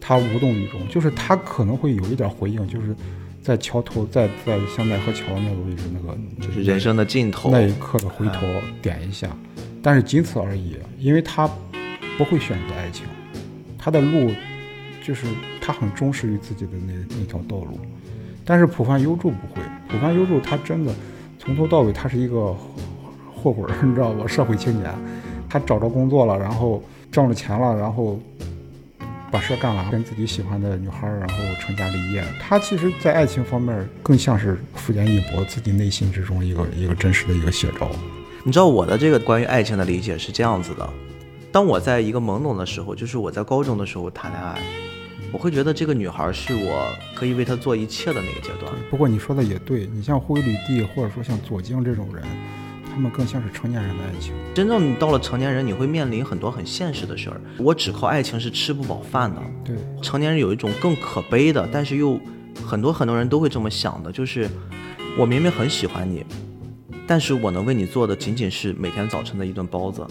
Speaker 2: 他无动于衷，就是他可能会有一点回应，就是在桥头，在在香奈河桥那个位置那个
Speaker 1: 就是人生的尽头。
Speaker 2: 那一刻的回头点一下，但是仅此而已，因为他不会选择爱情，他的路就是他很忠实于自己的那那条道路，但是浦饭优助不会，浦饭优助他真的从头到尾他是一个混混，你知道吧？社会青年，他找着工作了，然后挣了钱了，然后把事儿干完，跟自己喜欢的女孩儿，然后成家立业。他其实，在爱情方面更像是福建一博自己内心之中一个一个真实的一个写照。
Speaker 1: 你知道我的这个关于爱情的理解是这样子的：当我在一个懵懂的时候，就是我在高中的时候谈恋爱，我会觉得这个女孩是我可以为她做一切的那个阶段。
Speaker 2: 不过你说的也对，你像灰吕地或者说像左京这种人，他们更像是成年人的爱情。
Speaker 1: 真正你到了成年人，你会面临很多很现实的事儿。我只靠爱情是吃不饱饭的。
Speaker 2: 对，
Speaker 1: 成年人有一种更可悲的，但是又很多很多人都会这么想的，就是我明明很喜欢你，但是我能为你做的仅仅是每天早晨的一顿包子，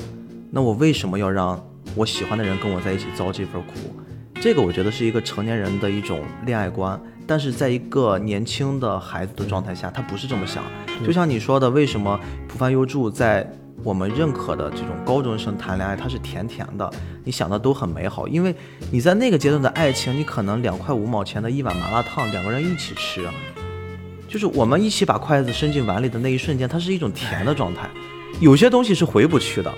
Speaker 1: 那我为什么要让我喜欢的人跟我在一起遭这份苦？这个我觉得是一个成年人的一种恋爱观，但是在一个年轻的孩子的状态下，他不是这么想。就像你说的，为什么浦饭优助在我们认可的这种高中生谈恋爱，他是甜甜的，你想的都很美好，因为你在那个阶段的爱情，你可能两块五毛钱的一碗麻辣烫，两个人一起吃，就是我们一起把筷子伸进碗里的那一瞬间，它是一种甜的状态。有些东西是回不去的。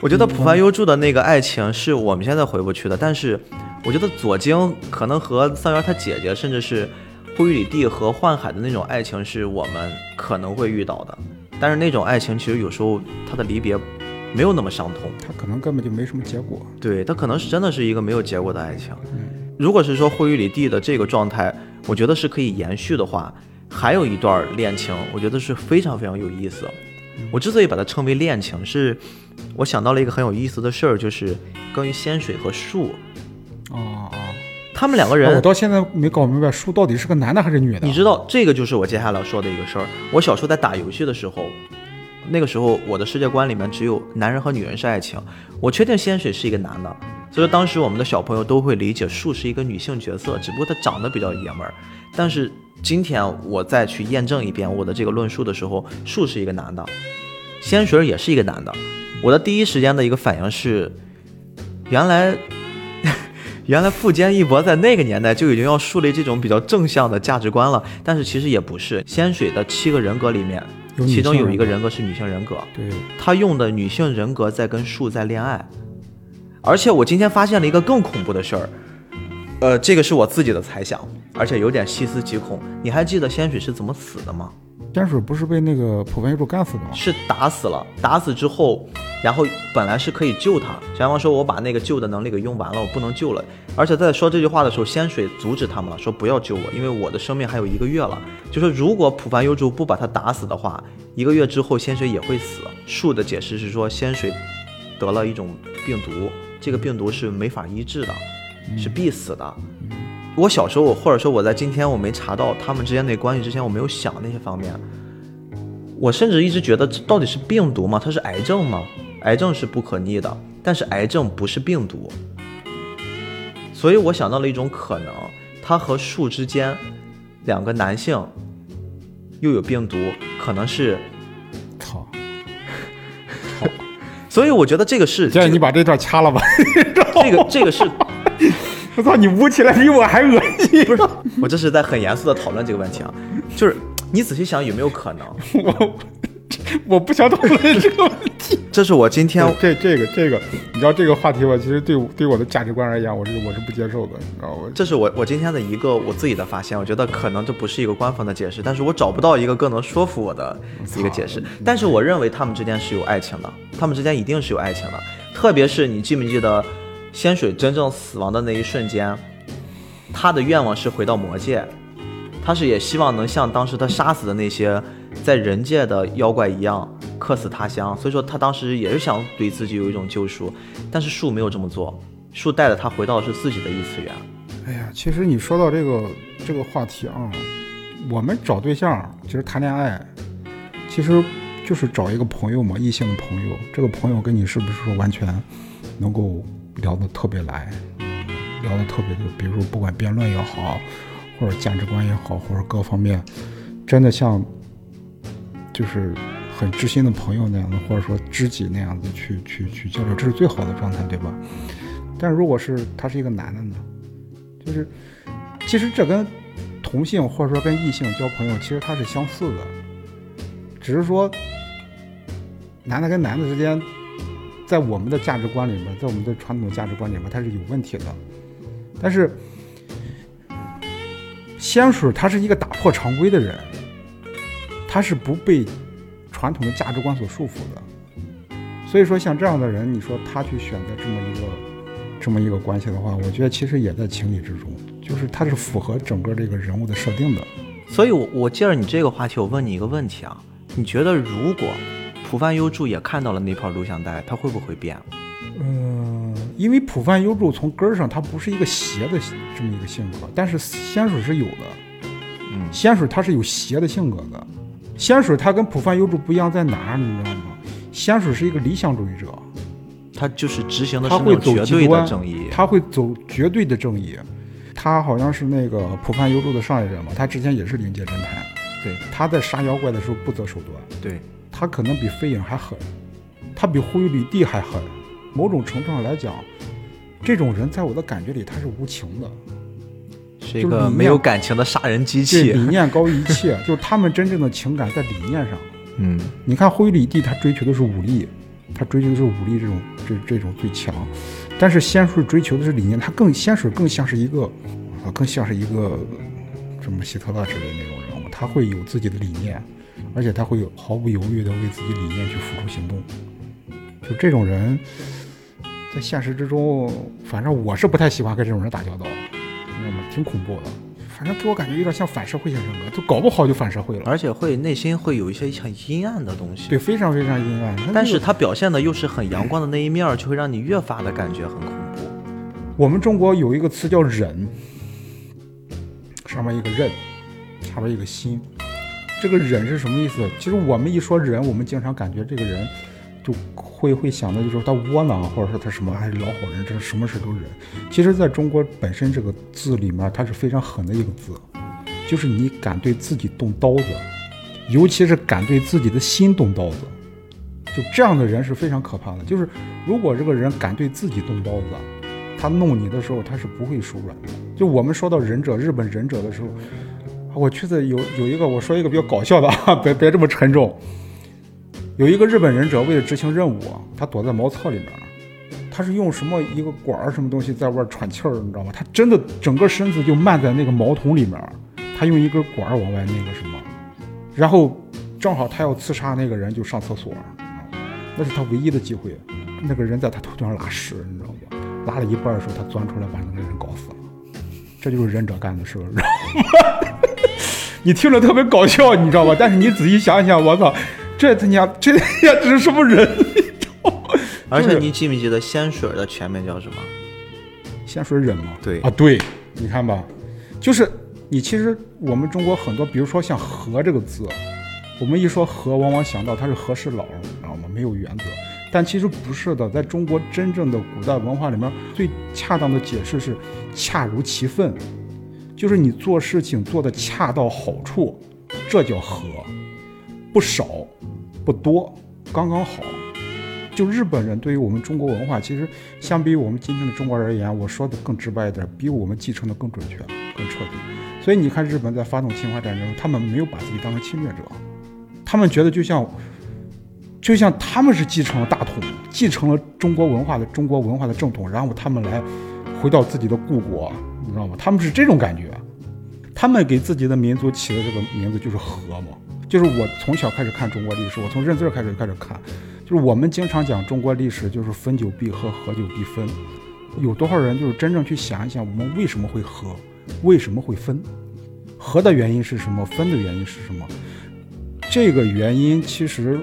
Speaker 1: 我觉得浦凡优助的那个爱情是我们现在回不去的，但是我觉得左京可能和桑园他姐姐，甚至是呼吁里地和幻海的那种爱情是我们可能会遇到的，但是那种爱情其实有时候它的离别没有那么伤痛，
Speaker 2: 他可能根本就没什么结果。
Speaker 1: 对，它可能是真的是一个没有结果的爱情。如果是说呼吁里地的这个状态，我觉得是可以延续的话，还有一段恋情，我觉得是非常非常有意思。我之所以把它称为恋情，是我想到了一个很有意思的事儿，就是关于仙水和树，
Speaker 2: 哦哦，
Speaker 1: 他们两个人我，
Speaker 2: 到现在没搞明白树到底是个男的还是女的。
Speaker 1: 你知道这个就是我接下来要说的一个事儿。我小时候在打游戏的时候，那个时候我的世界观里面只有男人和女人是爱情，我确定仙水是一个男的，所以当时我们的小朋友都会理解树是一个女性角色，只不过她长得比较爷们儿。但是今天我再去验证一遍我的这个论述的时候，树是一个男的，仙水也是一个男的。我的第一时间的一个反应是，原来 原来富坚义博在那个年代就已经要树立这种比较正向的价值观了，但是其实也不是。仙水的七个人格里面，其中有一个
Speaker 2: 人
Speaker 1: 人格是女性人格，
Speaker 2: 对，
Speaker 1: 他用的女性人格在跟树在恋爱，而且我今天发现了一个更恐怖的事儿，呃，这个是我自己的猜想，而且有点细思极恐。你还记得仙水是怎么死的吗？
Speaker 2: 仙水不是被那个普凡优助干死的吗？
Speaker 1: 是打死了，打死之后，然后本来是可以救他，小阳光说我把那个救的能力给用完了，我不能救了。而且在说这句话的时候，仙水阻止他们了，说不要救我，因为我的生命还有一个月了。就说如果普凡幽助不把他打死的话，一个月之后仙水也会死。树的解释是说仙水得了一种病毒，这个病毒是没法医治的，是必死的。我小时候，或者说我在今天我没查到他们之间的关系之前，我没有想那些方面。我甚至一直觉得这到底是病毒吗？它是癌症吗？癌症是不可逆的，但是癌症不是病毒。所以我想到了一种可能，它和树之间两个男性又有病毒，可能是。
Speaker 2: 操！
Speaker 1: 所以我觉得这个是
Speaker 2: 建议你把这段掐了吧。
Speaker 1: 这个这个是
Speaker 2: 我操，你捂起来比我还恶心。
Speaker 1: 不是，我这是在很严肃的讨论这个问题啊，就是你仔细想有没有可能？
Speaker 2: 我我不想讨论这个问题。
Speaker 1: 这是我今天
Speaker 2: 这这个这个，你知道这个话题吧？其实对对我的价值观而言，我是我是不接受的，你知道吗？
Speaker 1: 这是我我今天的一个我自己的发现，我觉得可能这不是一个官方的解释，但是我找不到一个更能说服我的一个解释。但是我认为他们之间是有爱情的，他们之间一定是有爱情的，特别是你记不记得仙水真正死亡的那一瞬间，他的愿望是回到魔界，他是也希望能像当时他杀死的那些在人界的妖怪一样。客死他乡，所以说他当时也是想对自己有一种救赎，但是树没有这么做，树带着他回到是自己的异次元。
Speaker 2: 哎呀，其实你说到这个这个话题啊，我们找对象其实谈恋爱，其实就是找一个朋友嘛，异性的朋友。这个朋友跟你是不是说完全能够聊得特别来，聊得特别多，比如说不管辩论也好，或者价值观也好，或者各方面，真的像就是。很知心的朋友那样的，或者说知己那样子去去去交流，这是最好的状态，对吧？但如果是他是一个男的呢？就是其实这跟同性或者说跟异性交朋友，其实它是相似的，只是说男的跟男的之间，在我们的价值观里面，在我们的传统价值观里面，它是有问题的。但是仙水他是一个打破常规的人，他是不被。传统的价值观所束缚的，所以说像这样的人，你说他去选择这么一个这么一个关系的话，我觉得其实也在情理之中，就是他是符合整个这个人物的设定的。
Speaker 1: 所以，我我借着你这个话题，我问你一个问题啊，你觉得如果浦饭优助也看到了那盘录像带，他会不会变？
Speaker 2: 嗯，因为浦饭优助从根儿上他不是一个邪的这么一个性格，但是仙水是有的，
Speaker 1: 嗯，
Speaker 2: 仙水他是有邪的性格的。仙水他跟普范优助不一样在哪儿，你知道吗？仙水是一个理想主义者，
Speaker 1: 他就是执行的
Speaker 2: 他会走
Speaker 1: 绝对的正义，
Speaker 2: 他会走绝对的正义。他好像是那个普范优助的上一任嘛，他之前也是灵界侦探。
Speaker 1: 对，
Speaker 2: 他在杀妖怪的时候不择手段。
Speaker 1: 对，
Speaker 2: 他可能比飞影还狠，他比灰吕地还狠。某种程度上来讲，这种人在我的感觉里他是无情的。
Speaker 1: 是一个没有感情的杀人机器，
Speaker 2: 理念 高于一切，就是他们真正的情感在理念上。
Speaker 1: 嗯，
Speaker 2: 你看灰里地，他追求的是武力，他追求的是武力这种这这种最强，但是仙水追求的是理念，他更仙水更像是一个，啊，更像是一个什么希特勒之类那种人物，他会有自己的理念，而且他会有毫不犹豫的为自己理念去付出行动，就这种人，在现实之中，反正我是不太喜欢跟这种人打交道。挺恐怖的，反正给我感觉有点像反社会型人格，就搞不好就反社会了，
Speaker 1: 而且会内心会有一些很阴暗的东西。
Speaker 2: 对，非常非常阴暗。
Speaker 1: 但是他表现的又是很阳光的那一面，就会让你越发的感觉很恐怖。
Speaker 2: 我们中国有一个词叫忍，上面一个任，下边一个心。这个忍是什么意思？其实我们一说忍，我们经常感觉这个人。就会会想到就是他窝囊，或者说他什么还是老好人，这是什么事都忍。其实，在中国本身这个字里面，它是非常狠的一个字，就是你敢对自己动刀子，尤其是敢对自己的心动刀子，就这样的人是非常可怕的。就是如果这个人敢对自己动刀子，他弄你的时候，他是不会手软的。就我们说到忍者，日本忍者的时候，我去的有有一个，我说一个比较搞笑的啊，别别这么沉重。有一个日本忍者为了执行任务，他躲在茅厕里面，他是用什么一个管儿什么东西在外喘气儿，你知道吗？他真的整个身子就漫在那个茅筒里面，他用一根管儿往外那个什么，然后正好他要刺杀那个人就上厕所，那是他唯一的机会。那个人在他头顶上拉屎，你知道吗？拉了一半的时候，他钻出来把那个人搞死了。这就是忍者干的事，知道吗？你听着特别搞笑，你知道吧？但是你仔细想想，我操！这他娘，这他娘这是什么人？
Speaker 1: 而且你记没记得仙水的全名叫什么？
Speaker 2: 仙水忍吗？
Speaker 1: 对
Speaker 2: 啊，对，你看吧，就是你其实我们中国很多，比如说像和这个字，我们一说和，往往想到它是和事佬，你知道吗？没有原则，但其实不是的，在中国真正的古代文化里面，最恰当的解释是恰如其分，就是你做事情做的恰到好处，这叫和。不少，不多，刚刚好，就日本人对于我们中国文化，其实相比我们今天的中国人而言，我说的更直白一点，比我们继承的更准确、更彻底。所以你看，日本在发动侵华战争，他们没有把自己当成侵略者，他们觉得就像，就像他们是继承了大统，继承了中国文化的中国文化的正统，然后他们来回到自己的故国，你知道吗？他们是这种感觉。他们给自己的民族起的这个名字就是和嘛，就是我从小开始看中国历史，我从认字开始就开始看，就是我们经常讲中国历史，就是分久必合，合久必分。有多少人就是真正去想一想，我们为什么会合，为什么会分？合的原因是什么？分的原因是什么？这个原因其实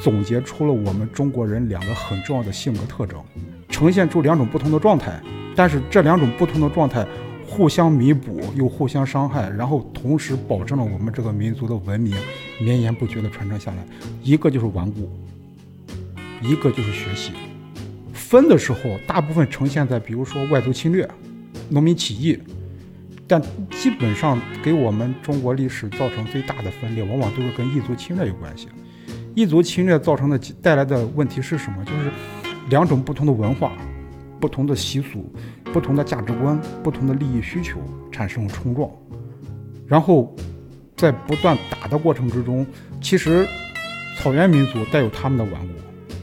Speaker 2: 总结出了我们中国人两个很重要的性格特征，呈现出两种不同的状态，但是这两种不同的状态。互相弥补又互相伤害，然后同时保证了我们这个民族的文明绵延不绝地传承下来。一个就是顽固，一个就是学习。分的时候，大部分呈现在比如说外族侵略、农民起义，但基本上给我们中国历史造成最大的分裂，往往都是跟异族侵略有关系。异族侵略造成的带来的问题是什么？就是两种不同的文化。不同的习俗、不同的价值观、不同的利益需求产生了冲撞，然后在不断打的过程之中，其实草原民族带有他们的顽固，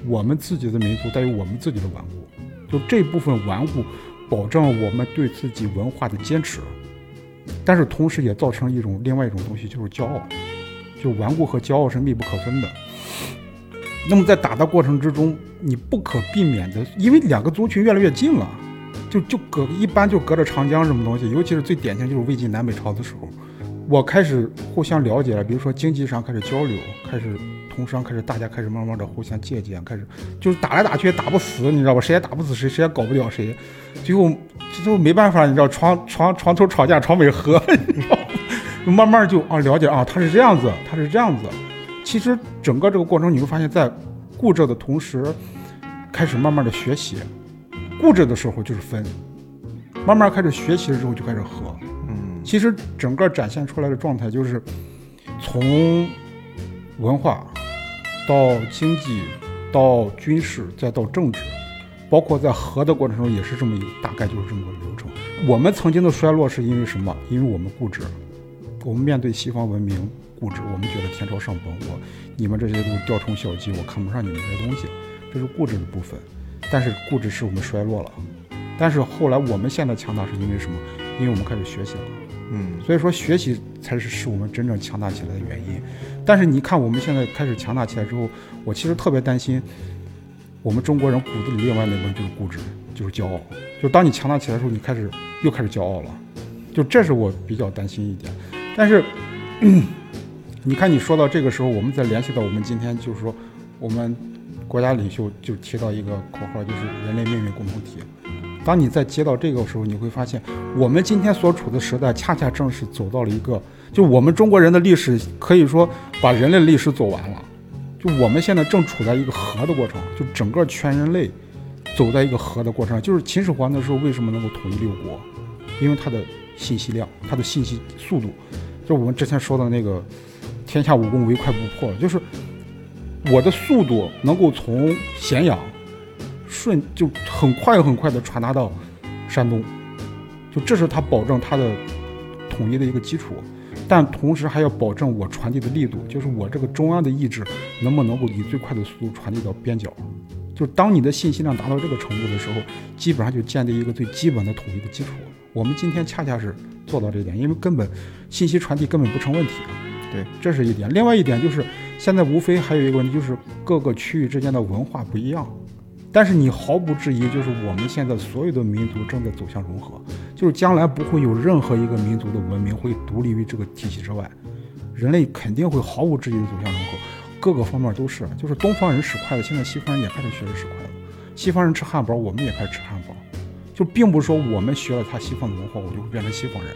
Speaker 2: 我们自己的民族带有我们自己的顽固。就这部分顽固，保证我们对自己文化的坚持，但是同时也造成一种另外一种东西，就是骄傲。就顽固和骄傲是密不可分的。那么在打的过程之中，你不可避免的，因为两个族群越来越近了，就就隔一般就隔着长江什么东西，尤其是最典型就是魏晋南北朝的时候，我开始互相了解了，比如说经济上开始交流，开始通商，开始大家开始慢慢的互相借鉴，开始就是打来打去也打不死，你知道吧？谁也打不死谁，谁也搞不了谁，最后最后没办法，你知道床床床头吵架床尾和，你知道慢慢就啊了解啊，他是这样子，他是这样子。其实整个这个过程，你会发现在固执的同时，开始慢慢的学习。固执的时候就是分，慢慢开始学习了之后就开始和。嗯，其实整个展现出来的状态就是，从文化到经济到军事再到政治，包括在和的过程中也是这么一大概就是这么个流程。我们曾经的衰落是因为什么？因为我们固执，我们面对西方文明。固执，我们觉得天朝上崩，我你们这些都是雕虫小技，我看不上你们这些东西，这是固执的部分。但是固执使我们衰落了。但是后来我们现在强大是因为什么？因为我们开始学习了。嗯，所以说学习才是使我们真正强大起来的原因。但是你看我们现在开始强大起来之后，我其实特别担心，我们中国人骨子里另外那部分就是固执，就是骄傲。就当你强大起来的时候，你开始又开始骄傲了。就这是我比较担心一点。但是。你看，你说到这个时候，我们再联系到我们今天，就是说，我们国家领袖就提到一个口号，就是人类命运共同体。当你在接到这个时候，你会发现，我们今天所处的时代，恰恰正是走到了一个，就我们中国人的历史可以说把人类历史走完了。就我们现在正处在一个和的过程，就整个全人类走在一个和的过程。就是秦始皇的时候为什么能够统一六国？因为他的信息量，他的信息速度，就我们之前说的那个。天下武功唯快不破，就是我的速度能够从咸阳顺就很快很快的传达到山东，就这是他保证他的统一的一个基础，但同时还要保证我传递的力度，就是我这个中央的意志能不能够以最快的速度传递到边角，就当你的信息量达到这个程度的时候，基本上就建立一个最基本的统一的基础。我们今天恰恰是做到这一点，因为根本信息传递根本不成问题。对，这是一点。另外一点就是，现在无非还有一个问题，就是各个区域之间的文化不一样。但是你毫不质疑，就是我们现在所有的民族正在走向融合，就是将来不会有任何一个民族的文明会独立于这个体系之外，人类肯定会毫无质疑的走向融合，各个方面都是。就是东方人使筷子，现在西方人也开始学着使筷子；西方人吃汉堡，我们也开始吃汉堡。就并不是说我们学了他西方的文化，我就会变成西方人。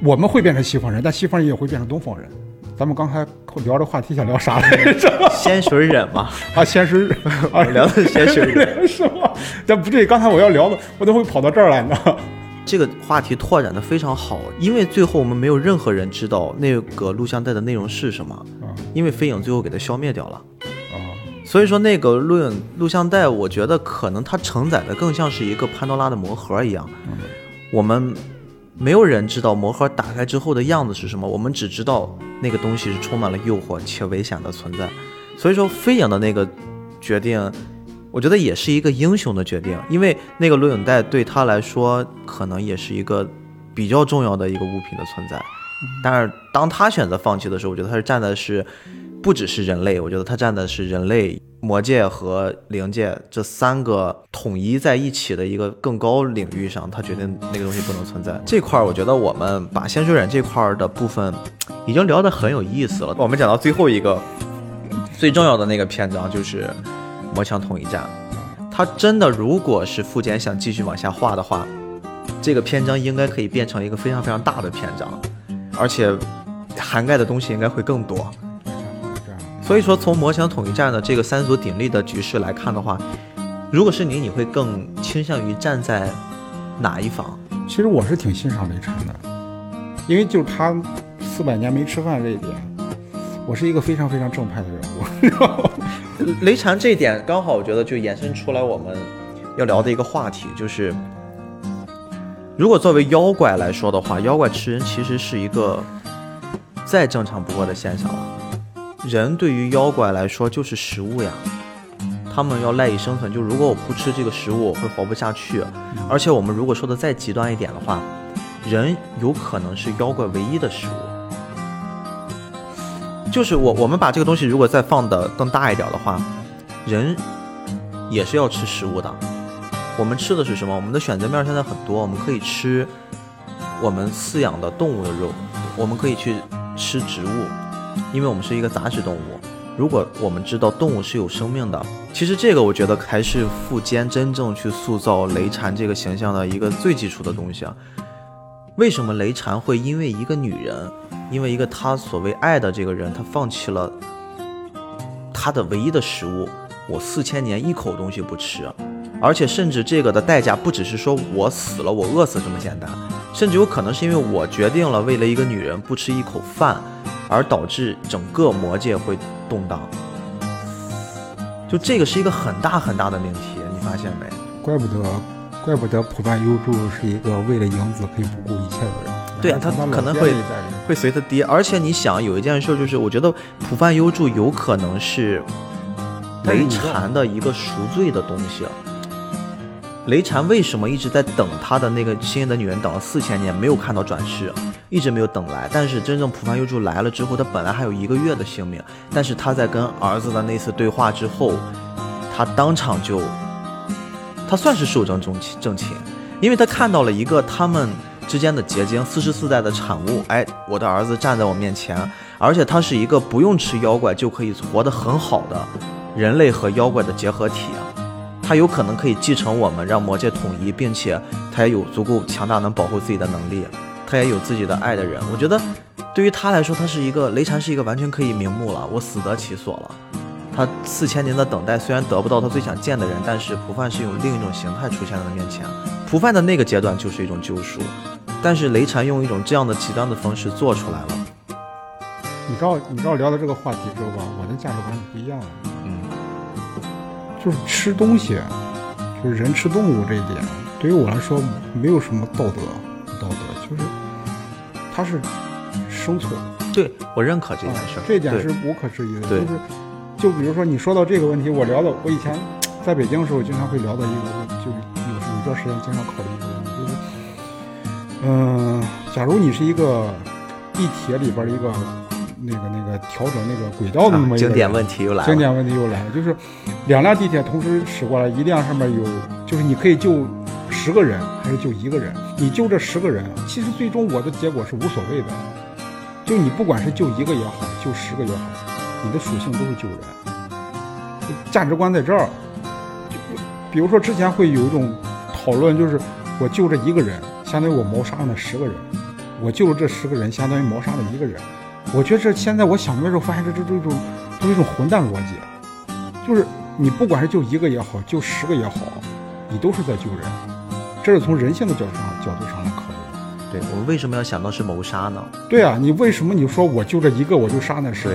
Speaker 2: 我们会变成西方人，但西方人也会变成东方人。咱们刚才聊这话题想聊啥来着？
Speaker 1: 仙水忍嘛？
Speaker 2: 啊，仙水忍啊，
Speaker 1: 聊的仙水忍
Speaker 2: 是吗？但不对，刚才我要聊的，我怎么会跑到这儿来呢？
Speaker 1: 这个话题拓展的非常好，因为最后我们没有任何人知道那个录像带的内容是什么，因为飞影最后给它消灭掉了，啊，所以说那个录影录像带，我觉得可能它承载的更像是一个潘多拉的魔盒一样。我们没有人知道魔盒打开之后的样子是什么，我们只知道那个东西是充满了诱惑且危险的存在。所以说飞影的那个决定，我觉得也是一个英雄的决定，因为那个录影带对他来说可能也是一个比较重要的一个物品的存在。但是当他选择放弃的时候，我觉得他是站的是。不只是人类，我觉得他站的是人类、魔界和灵界这三个统一在一起的一个更高领域上，他决定那个东西不能存在。这块儿，我觉得我们把仙水忍这块儿的部分已经聊得很有意思了。我们讲到最后一个最重要的那个篇章，就是魔枪统一战。他真的如果是富坚想继续往下画的话，这个篇章应该可以变成一个非常非常大的篇章，而且涵盖的东西应该会更多。所以说，从魔枪统一战的这个三足鼎立的局势来看的话，如果是你，你会更倾向于站在哪一方？
Speaker 2: 其实我是挺欣赏雷禅的，因为就他四百年没吃饭这一点，我是一个非常非常正派的人
Speaker 1: 物。雷禅这一点刚好，我觉得就延伸出来我们要聊的一个话题，就是如果作为妖怪来说的话，妖怪吃人其实是一个再正常不过的现象了。人对于妖怪来说就是食物呀，他们要赖以生存。就如果我不吃这个食物，我会活不下去。而且我们如果说的再极端一点的话，人有可能是妖怪唯一的食物。就是我我们把这个东西如果再放的更大一点的话，人也是要吃食物的。我们吃的是什么？我们的选择面现在很多，我们可以吃我们饲养的动物的肉，我们可以去吃植物。因为我们是一个杂食动物，如果我们知道动物是有生命的，其实这个我觉得还是富坚真正去塑造雷禅这个形象的一个最基础的东西啊。为什么雷禅会因为一个女人，因为一个他所谓爱的这个人，他放弃了他的唯一的食物，我四千年一口东西不吃，而且甚至这个的代价不只是说我死了，我饿死这么简单，甚至有可能是因为我决定了为了一个女人不吃一口饭。而导致整个魔界会动荡，就这个是一个很大很大的命题，你发现没？
Speaker 2: 怪不得，怪不得浦饭幽助是一个为了影子可以不顾一切的人。
Speaker 1: 对啊，他可能会会随他爹。而且你想，有一件事就是，我觉得浦饭优助有可能是雷禅的一个赎罪的东西。雷禅为什么一直在等他的那个心爱的女人，等了四千年没有看到转世，一直没有等来？但是真正浦饭幽助来了之后，他本来还有一个月的性命，但是他在跟儿子的那次对话之后，他当场就，他算是寿终正寝，正寝，因为他看到了一个他们之间的结晶，四十四代的产物。哎，我的儿子站在我面前，而且他是一个不用吃妖怪就可以活得很好的人类和妖怪的结合体啊。他有可能可以继承我们，让魔界统一，并且他也有足够强大能保护自己的能力，他也有自己的爱的人。我觉得，对于他来说，他是一个雷禅，是一个完全可以瞑目了，我死得其所了。他四千年的等待，虽然得不到他最想见的人，但是蒲范是用另一种形态出现在他面前。蒲范的那个阶段就是一种救赎，但是雷禅用一种这样的极端的方式做出来了。
Speaker 2: 你知道，你知道聊到这个话题之后吧，我的价值观是不一样的。就是吃东西，就是人吃动物这一点，对于我来说没有什么道德，道德就是它是生存。
Speaker 1: 对我认可这件事，
Speaker 2: 这一点是无可置疑的。就是，就比如说你说到这个问题，我聊的，我以前在北京的时候经常会聊到一个，就有有段时间经常考虑一个问题，就是，嗯，假如你是一个地铁里边的一个。那个那个调整那个轨道的那么一个
Speaker 1: 经典问题又来了，
Speaker 2: 经典问题又来了，就是两辆地铁同时驶过来，一辆上面有，就是你可以救十个人还是救一个人？你救这十个人，其实最终我的结果是无所谓的，就你不管是救一个也好，救十个也好，你的属性都是救人，价值观在这儿。就比如说之前会有一种讨论，就是我救这一个人，相当于我谋杀了十个人；我救了这十个人，相当于谋杀了一个人。我觉得这现在我想明白之后，发现这这这种都是一种混蛋逻辑，就是你不管是救一个也好，救十个也好，你都是在救人，这是从人性的角度上角度上来考虑的。
Speaker 1: 对我们为什么要想到是谋杀呢？
Speaker 2: 对啊，你为什么你说我救这一个我就杀那十个？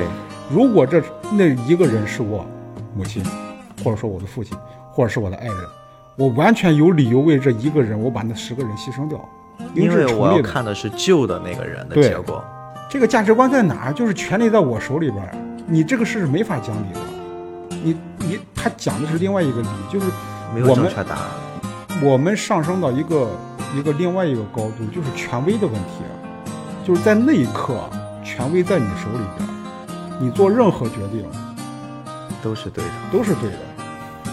Speaker 2: 如果这那一个人是我，母亲，或者说我的父亲，或者是我的爱人，我完全有理由为这一个人，我把那十个人牺牲掉，
Speaker 1: 因为我要。看的是救的那个人的结果。
Speaker 2: 这个价值观在哪儿？就是权力在我手里边，你这个事是没法讲理的。你你他讲的是另外一个理，就是
Speaker 1: 没有正确答案。
Speaker 2: 我们上升到一个一个另外一个高度，就是权威的问题，就是在那一刻，权威在你手里边，你做任何决定
Speaker 1: 都是对的，
Speaker 2: 都是对的，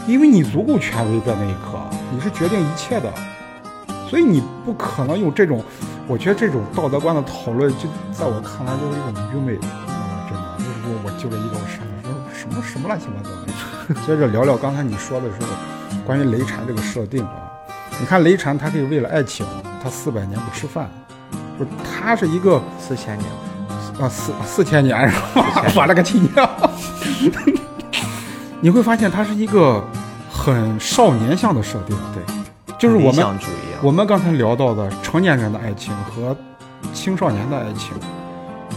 Speaker 2: 因为你足够权威在那一刻，你是决定一切的，所以你不可能用这种，我觉得这种道德观的讨论，就在我看来就是一种愚昧，啊真的，就是我我救了一个我杀了，说什么什么乱七八糟的。接着聊聊刚才你说的时候，关于雷禅这个设定啊。你看雷禅，他可以为了爱情，他四百年不吃饭，不是他是一个
Speaker 1: 四千年
Speaker 2: 啊，四四千年是吧？我了个亲娘！你会发现他是一个很少年向的设定，
Speaker 1: 对，
Speaker 2: 就是我们
Speaker 1: 我
Speaker 2: 们刚才聊到的成年人的爱情和青少年的爱情，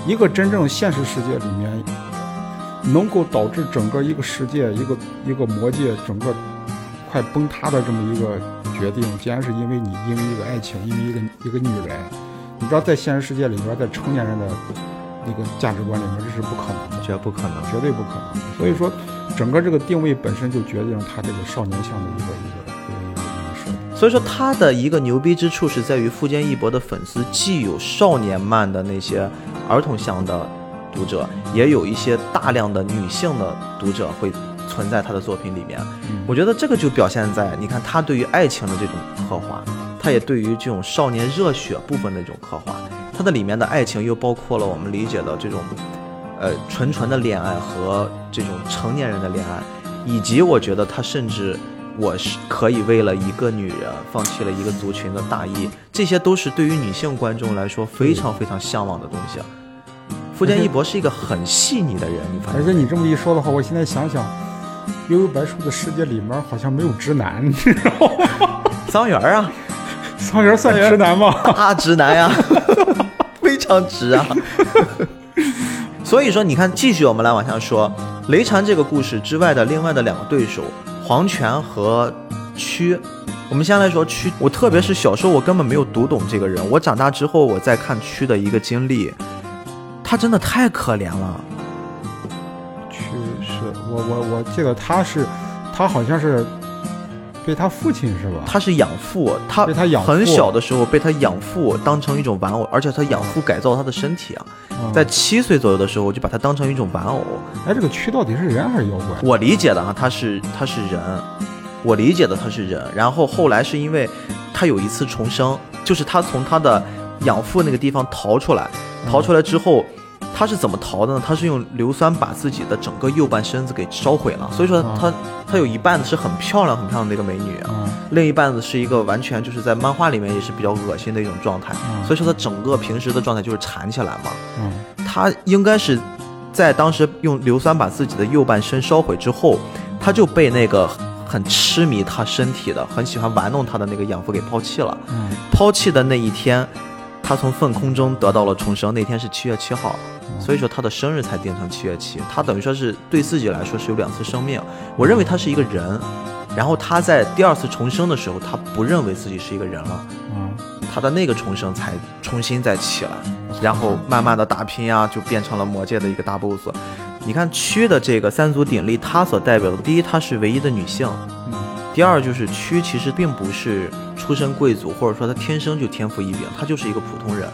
Speaker 2: 一个真正现实世界里面能够导致整个一个世界一个一个魔界整个快崩塌的这么一个。决定，竟然是因为你，因为一个爱情，因为一个一个女人，你知道，在现实世界里边，在成年人的那个价值观里面，这是不可能的，
Speaker 1: 绝不可能，
Speaker 2: 绝对不可能。所以说，整个这个定位本身就决定了他这个少年向的一个一个。
Speaker 1: 所以说，他的一个牛逼之处是在于富坚义博的粉丝既有少年漫的那些儿童向的读者，也有一些大量的女性的读者会。存在他的作品里面，我觉得这个就表现在你看他对于爱情的这种刻画，他也对于这种少年热血部分的这种刻画，他的里面的爱情又包括了我们理解的这种，呃，纯纯的恋爱和这种成年人的恋爱，以及我觉得他甚至我是可以为了一个女人放弃了一个族群的大义，这些都是对于女性观众来说非常非常向往的东西。富坚义博是一个很细腻的人，你发现？
Speaker 2: 而且你这么一说的话，我现在想想。悠悠白书的世界里面好像没有直男，你知道吗？
Speaker 1: 桑园啊，
Speaker 2: 桑园算直男吗？
Speaker 1: 大直男呀，非常直啊。所以说，你看，继续我们来往下说，雷禅这个故事之外的另外的两个对手，黄泉和屈。我们先来说屈，我特别是小时候我根本没有读懂这个人，我长大之后我再看屈的一个经历，他真的太可怜了。
Speaker 2: 我我我记得他是，他好像是被他父亲是吧？
Speaker 1: 他是养父，他
Speaker 2: 被他养
Speaker 1: 很小的时候被他养父当成一种玩偶，而且他养父改造他的身体啊，在七岁左右的时候就把他当成一种玩偶。
Speaker 2: 哎，这个蛆到底是人还是妖怪？
Speaker 1: 我理解的啊，他是他是人，我理解的他是人。然后后来是因为他有一次重生，就是他从他的养父那个地方逃出来，逃出来之后。他是怎么逃的呢？他是用硫酸把自己的整个右半身子给烧毁了，所以说他他有一半子是很漂亮很漂亮的一个美女啊，另一半子是一个完全就是在漫画里面也是比较恶心的一种状态，所以说他整个平时的状态就是缠起来嘛。他应该是在当时用硫酸把自己的右半身烧毁之后，他就被那个很痴迷他身体的、很喜欢玩弄他的那个养父给抛弃了。抛弃的那一天，他从粪空中得到了重生，那天是七月七号。所以说他的生日才定成七月七，他等于说是对自己来说是有两次生命。我认为他是一个人，然后他在第二次重生的时候，他不认为自己是一个人了，嗯，他的那个重生才重新再起来，然后慢慢的打拼啊，就变成了魔界的一个大 boss。你看屈的这个三足鼎立，他所代表的，第一，她是唯一的女性，嗯，第二就是屈其实并不是出身贵族，或者说她天生就天赋异禀，她就是一个普通人。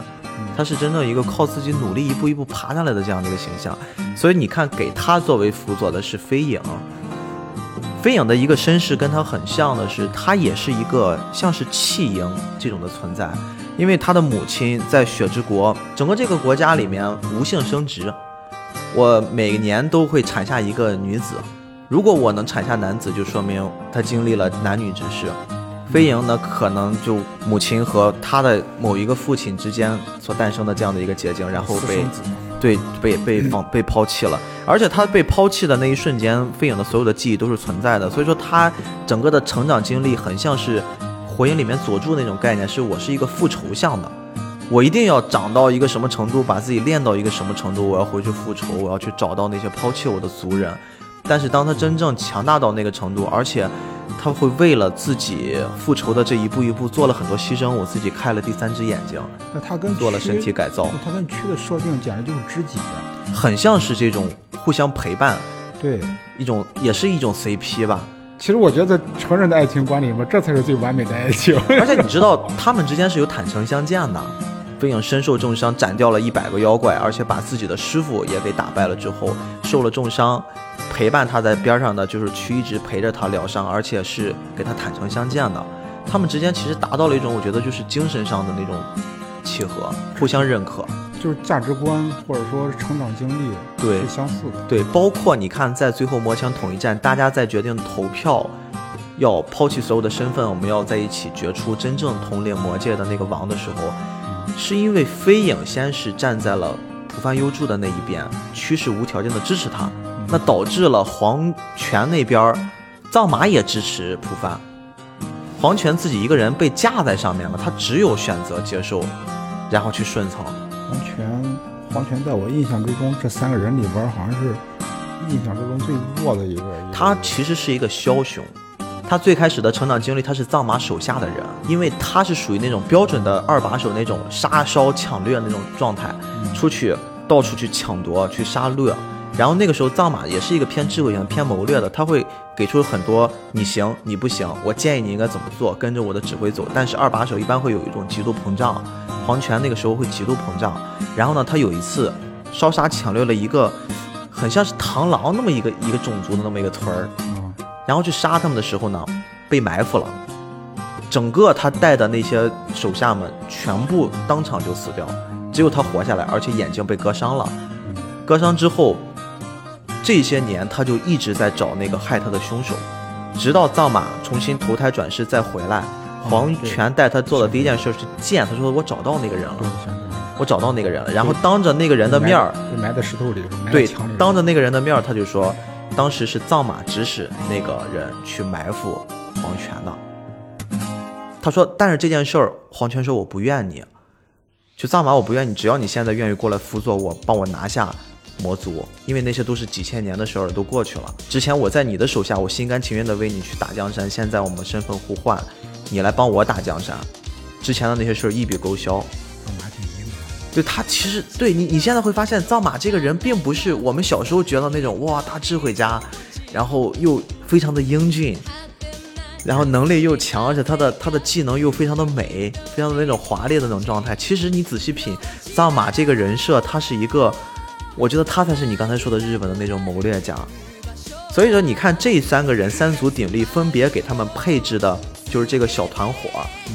Speaker 1: 他是真正一个靠自己努力一步一步爬上来的这样的一个形象，所以你看，给他作为辅佐的是飞影。飞影的一个身世跟他很像的是，他也是一个像是弃婴这种的存在，因为他的母亲在雪之国，整个这个国家里面无性生殖，我每年都会产下一个女子，如果我能产下男子，就说明他经历了男女之事。飞蝇呢，可能就母亲和他的某一个父亲之间所诞生的这样的一个结晶，然后被，对，被被放被抛弃了。而且他被抛弃的那一瞬间，飞影的所有的记忆都是存在的。所以说他整个的成长经历很像是火影里面佐助那种概念，是我是一个复仇向的，我一定要长到一个什么程度，把自己练到一个什么程度，我要回去复仇，我要去找到那些抛弃我的族人。但是当他真正强大到那个程度，而且他会为了自己复仇的这一步一步做了很多牺牲，我自己开了第三只眼睛。
Speaker 2: 那他跟
Speaker 1: 做了身体改造，
Speaker 2: 他跟蛆的设定简直就是知己啊，
Speaker 1: 很像是这种互相陪伴，
Speaker 2: 对，
Speaker 1: 一种也是一种 CP 吧。
Speaker 2: 其实我觉得成人的爱情观里面，这才是最完美的爱情。
Speaker 1: 而且你知道，他们之间是有坦诚相见的。飞影身受重伤，斩掉了一百个妖怪，而且把自己的师傅也给打败了之后，受了重伤，陪伴他在边上的就是去一直陪着他疗伤，而且是给他坦诚相见的。他们之间其实达到了一种，我觉得就是精神上的那种契合，互相认可，
Speaker 2: 就是价值观或者说成长经历
Speaker 1: 对
Speaker 2: 是相似的。
Speaker 1: 对，包括你看，在最后魔枪统一战，大家在决定投票，要抛弃所有的身份，我们要在一起决出真正统领魔界的那个王的时候。是因为飞影先是站在了浦饭优助的那一边，驱使无条件的支持他，那导致了黄泉那边，藏马也支持浦饭，黄泉自己一个人被架在上面了，他只有选择接受，然后去顺从。
Speaker 2: 黄泉，黄泉在我印象之中，这三个人里边好像是印象之中最弱的一个。
Speaker 1: 他其实是一个枭雄。他最开始的成长经历，他是藏马手下的人，因为他是属于那种标准的二把手那种杀烧抢掠那种状态，出去到处去抢夺去杀掠。然后那个时候藏马也是一个偏智慧型、偏谋略的，他会给出很多你行你不行，我建议你应该怎么做，跟着我的指挥走。但是二把手一般会有一种极度膨胀，黄泉那个时候会极度膨胀。然后呢，他有一次烧杀抢掠了一个很像是螳螂那么一个一个种族的那么一个村儿。然后去杀他们的时候呢，被埋伏了，整个他带的那些手下们全部当场就死掉，只有他活下来，而且眼睛被割伤了。割伤之后，这些年他就一直在找那个害他的凶手，直到藏马重新投胎转世再回来，黄泉带他做的第一件事是见他说我找到那个人了，我找到那个人了，然后当着那个人的面儿，
Speaker 2: 埋在石头里，
Speaker 1: 对，当着那个人的面儿他就说。当时是藏马指使那个人去埋伏黄泉的。他说：“但是这件事儿，黄泉说我不怨你，就藏马我不怨你，只要你现在愿意过来辅佐我，帮我拿下魔族，因为那些都是几千年的事儿都过去了。之前我在你的手下，我心甘情愿的为你去打江山，现在我们身份互换，你来帮我打江山，之前的那些事儿一笔勾销。”对他其实对你，你现在会发现藏马这个人并不是我们小时候觉得那种哇大智慧家，然后又非常的英俊，然后能力又强，而且他的他的技能又非常的美，非常的那种华丽的那种状态。其实你仔细品藏马这个人设，他是一个，我觉得他才是你刚才说的日本的那种谋略家。所以说你看这三个人三足鼎立，分别给他们配置的。就是这个小团伙，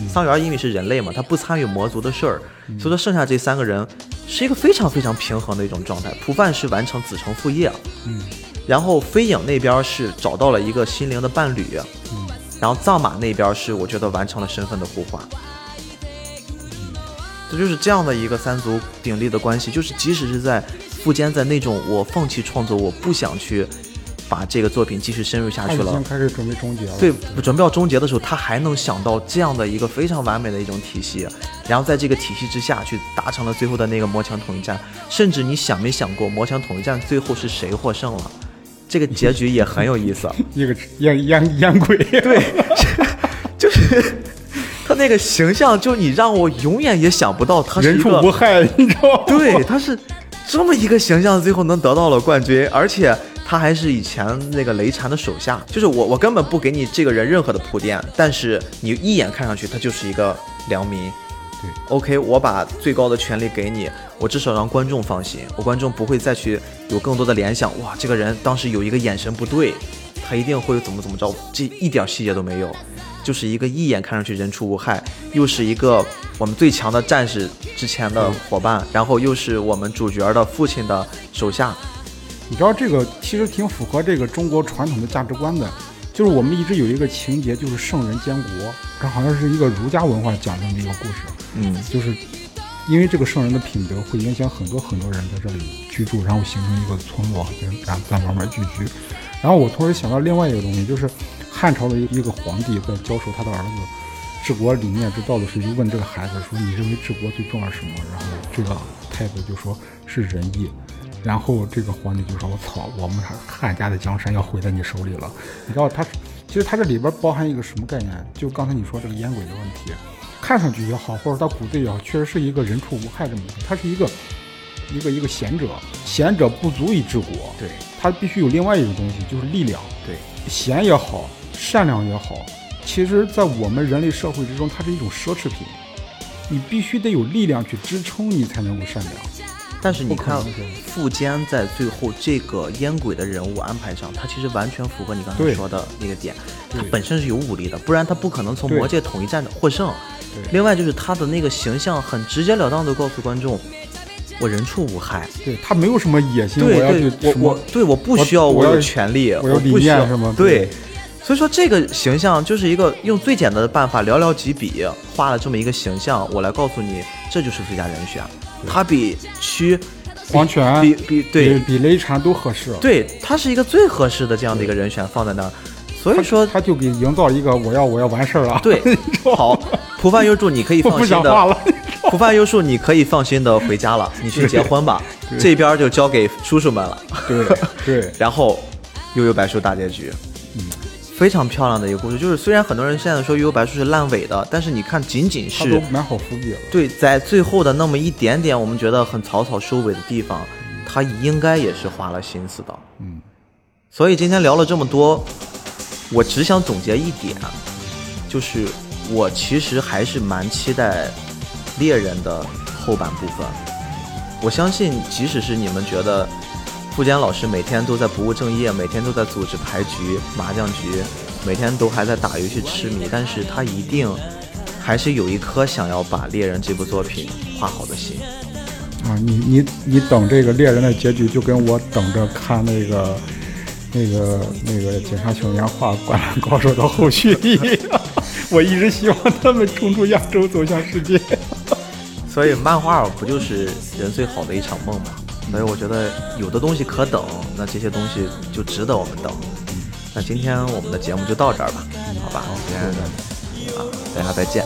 Speaker 1: 桑园因为是人类嘛，他不参与魔族的事儿，所以说剩下这三个人是一个非常非常平衡的一种状态。普饭是完成子承父业，
Speaker 2: 嗯，
Speaker 1: 然后飞影那边是找到了一个心灵的伴侣，
Speaker 2: 嗯，
Speaker 1: 然后藏马那边是我觉得完成了身份的互换，这就是这样的一个三足鼎立的关系，就是即使是在富坚在那种我放弃创作，我不想去。把这个作品继续深入下去了，已
Speaker 2: 经开始准备终结了。
Speaker 1: 对，准备要终结的时候，他还能想到这样的一个非常完美的一种体系，然后在这个体系之下去达成了最后的那个魔墙统一战。甚至你想没想过，魔墙统一战最后是谁获胜了？这个结局也很有意思。
Speaker 2: 一个烟烟烟鬼，
Speaker 1: 对，就是他那个形象，就你让我永远也想不到他是
Speaker 2: 人畜无害，你知道吗？
Speaker 1: 对，他是这么一个形象，最后能得到了冠军，而且。他还是以前那个雷禅的手下，就是我，我根本不给你这个人任何的铺垫，但是你一眼看上去他就是一个良民。
Speaker 2: 对
Speaker 1: ，OK，我把最高的权利给你，我至少让观众放心，我观众不会再去有更多的联想。哇，这个人当时有一个眼神不对，他一定会怎么怎么着，这一点细节都没有，就是一个一眼看上去人畜无害，又是一个我们最强的战士之前的伙伴，然后又是我们主角的父亲的手下。
Speaker 2: 你知道这个其实挺符合这个中国传统的价值观的，就是我们一直有一个情节，就是圣人监国，这好像是一个儒家文化讲的一个故事。
Speaker 1: 嗯，
Speaker 2: 就是因为这个圣人的品德会影响很多很多人在这里居住，然后形成一个村落，然后在慢慢聚居。然后我同时想到另外一个东西，就是汉朝的一个皇帝在教授他的儿子治国理念之道的时候，就问这个孩子说：“你认为治国最重要是什么？”然后这个太子就说是仁义。然后这个皇帝就说：“我操，我们汉家的江山要毁在你手里了。”你知道他，其实他这里边包含一个什么概念？就刚才你说这个烟鬼的问题，看上去也好，或者他骨子也好，确实是一个人畜无害这么一个，他是一个一个一个贤者，贤者不足以治国，
Speaker 1: 对
Speaker 2: 他必须有另外一种东西，就是力量。
Speaker 1: 对，
Speaker 2: 贤也好，善良也好，其实在我们人类社会之中，它是一种奢侈品，你必须得有力量去支撑，你才能够善良。
Speaker 1: 但是你看，富坚在最后这个烟鬼的人物安排上，他其实完全符合你刚才说的那个点，他本身是有武力的，不然他不可能从魔界统一战获胜。另外就是他的那个形象很直截了当的告诉观众，我人畜无害，
Speaker 2: 对他没有什么野心，
Speaker 1: 对
Speaker 2: 对，
Speaker 1: 我我对我不需要
Speaker 2: 我
Speaker 1: 有权利，
Speaker 2: 我有
Speaker 1: 理念
Speaker 2: 是吗？
Speaker 1: 对，所以说这个形象就是一个用最简单的办法寥寥几笔画了这么一个形象，我来告诉你，这就是最佳人选。他比屈。
Speaker 2: 黄泉
Speaker 1: 比比对
Speaker 2: 比雷禅都合适，
Speaker 1: 对他是一个最合适的这样的一个人选放在那儿，所以说
Speaker 2: 他就给营造一个我要我要完事儿了。
Speaker 1: 对，好，蒲饭优助你可以放心的，蒲饭优树你可以放心的回家了，你去结婚吧，这边就交给叔叔们了。
Speaker 2: 对对，
Speaker 1: 然后悠悠白书大结局。非常漂亮的一个故事，就是虽然很多人现在说《幽游白书》是烂尾的，但是你看，仅仅是
Speaker 2: 都埋好伏笔了。
Speaker 1: 对，在最后的那么一点点，我们觉得很草草收尾的地方，他应该也是花了心思的。
Speaker 2: 嗯，
Speaker 1: 所以今天聊了这么多，我只想总结一点，就是我其实还是蛮期待猎人的后半部分。我相信，即使是你们觉得。富坚老师每天都在不务正业，每天都在组织牌局、麻将局，每天都还在打游戏痴迷，但是他一定还是有一颗想要把猎人这部作品画好的心。
Speaker 2: 啊，你你你等这个猎人的结局，就跟我等着看那个那个那个井上雄彦画灌篮高手的后续一样。我一直希望他们冲出亚洲，走向世界。
Speaker 1: 所以漫画不就是人最好的一场梦吗？所以我觉得有的东西可等，那这些东西就值得我们等。那今天我们的节目就到这儿吧，好吧，
Speaker 2: 今天
Speaker 1: 啊，大家再见。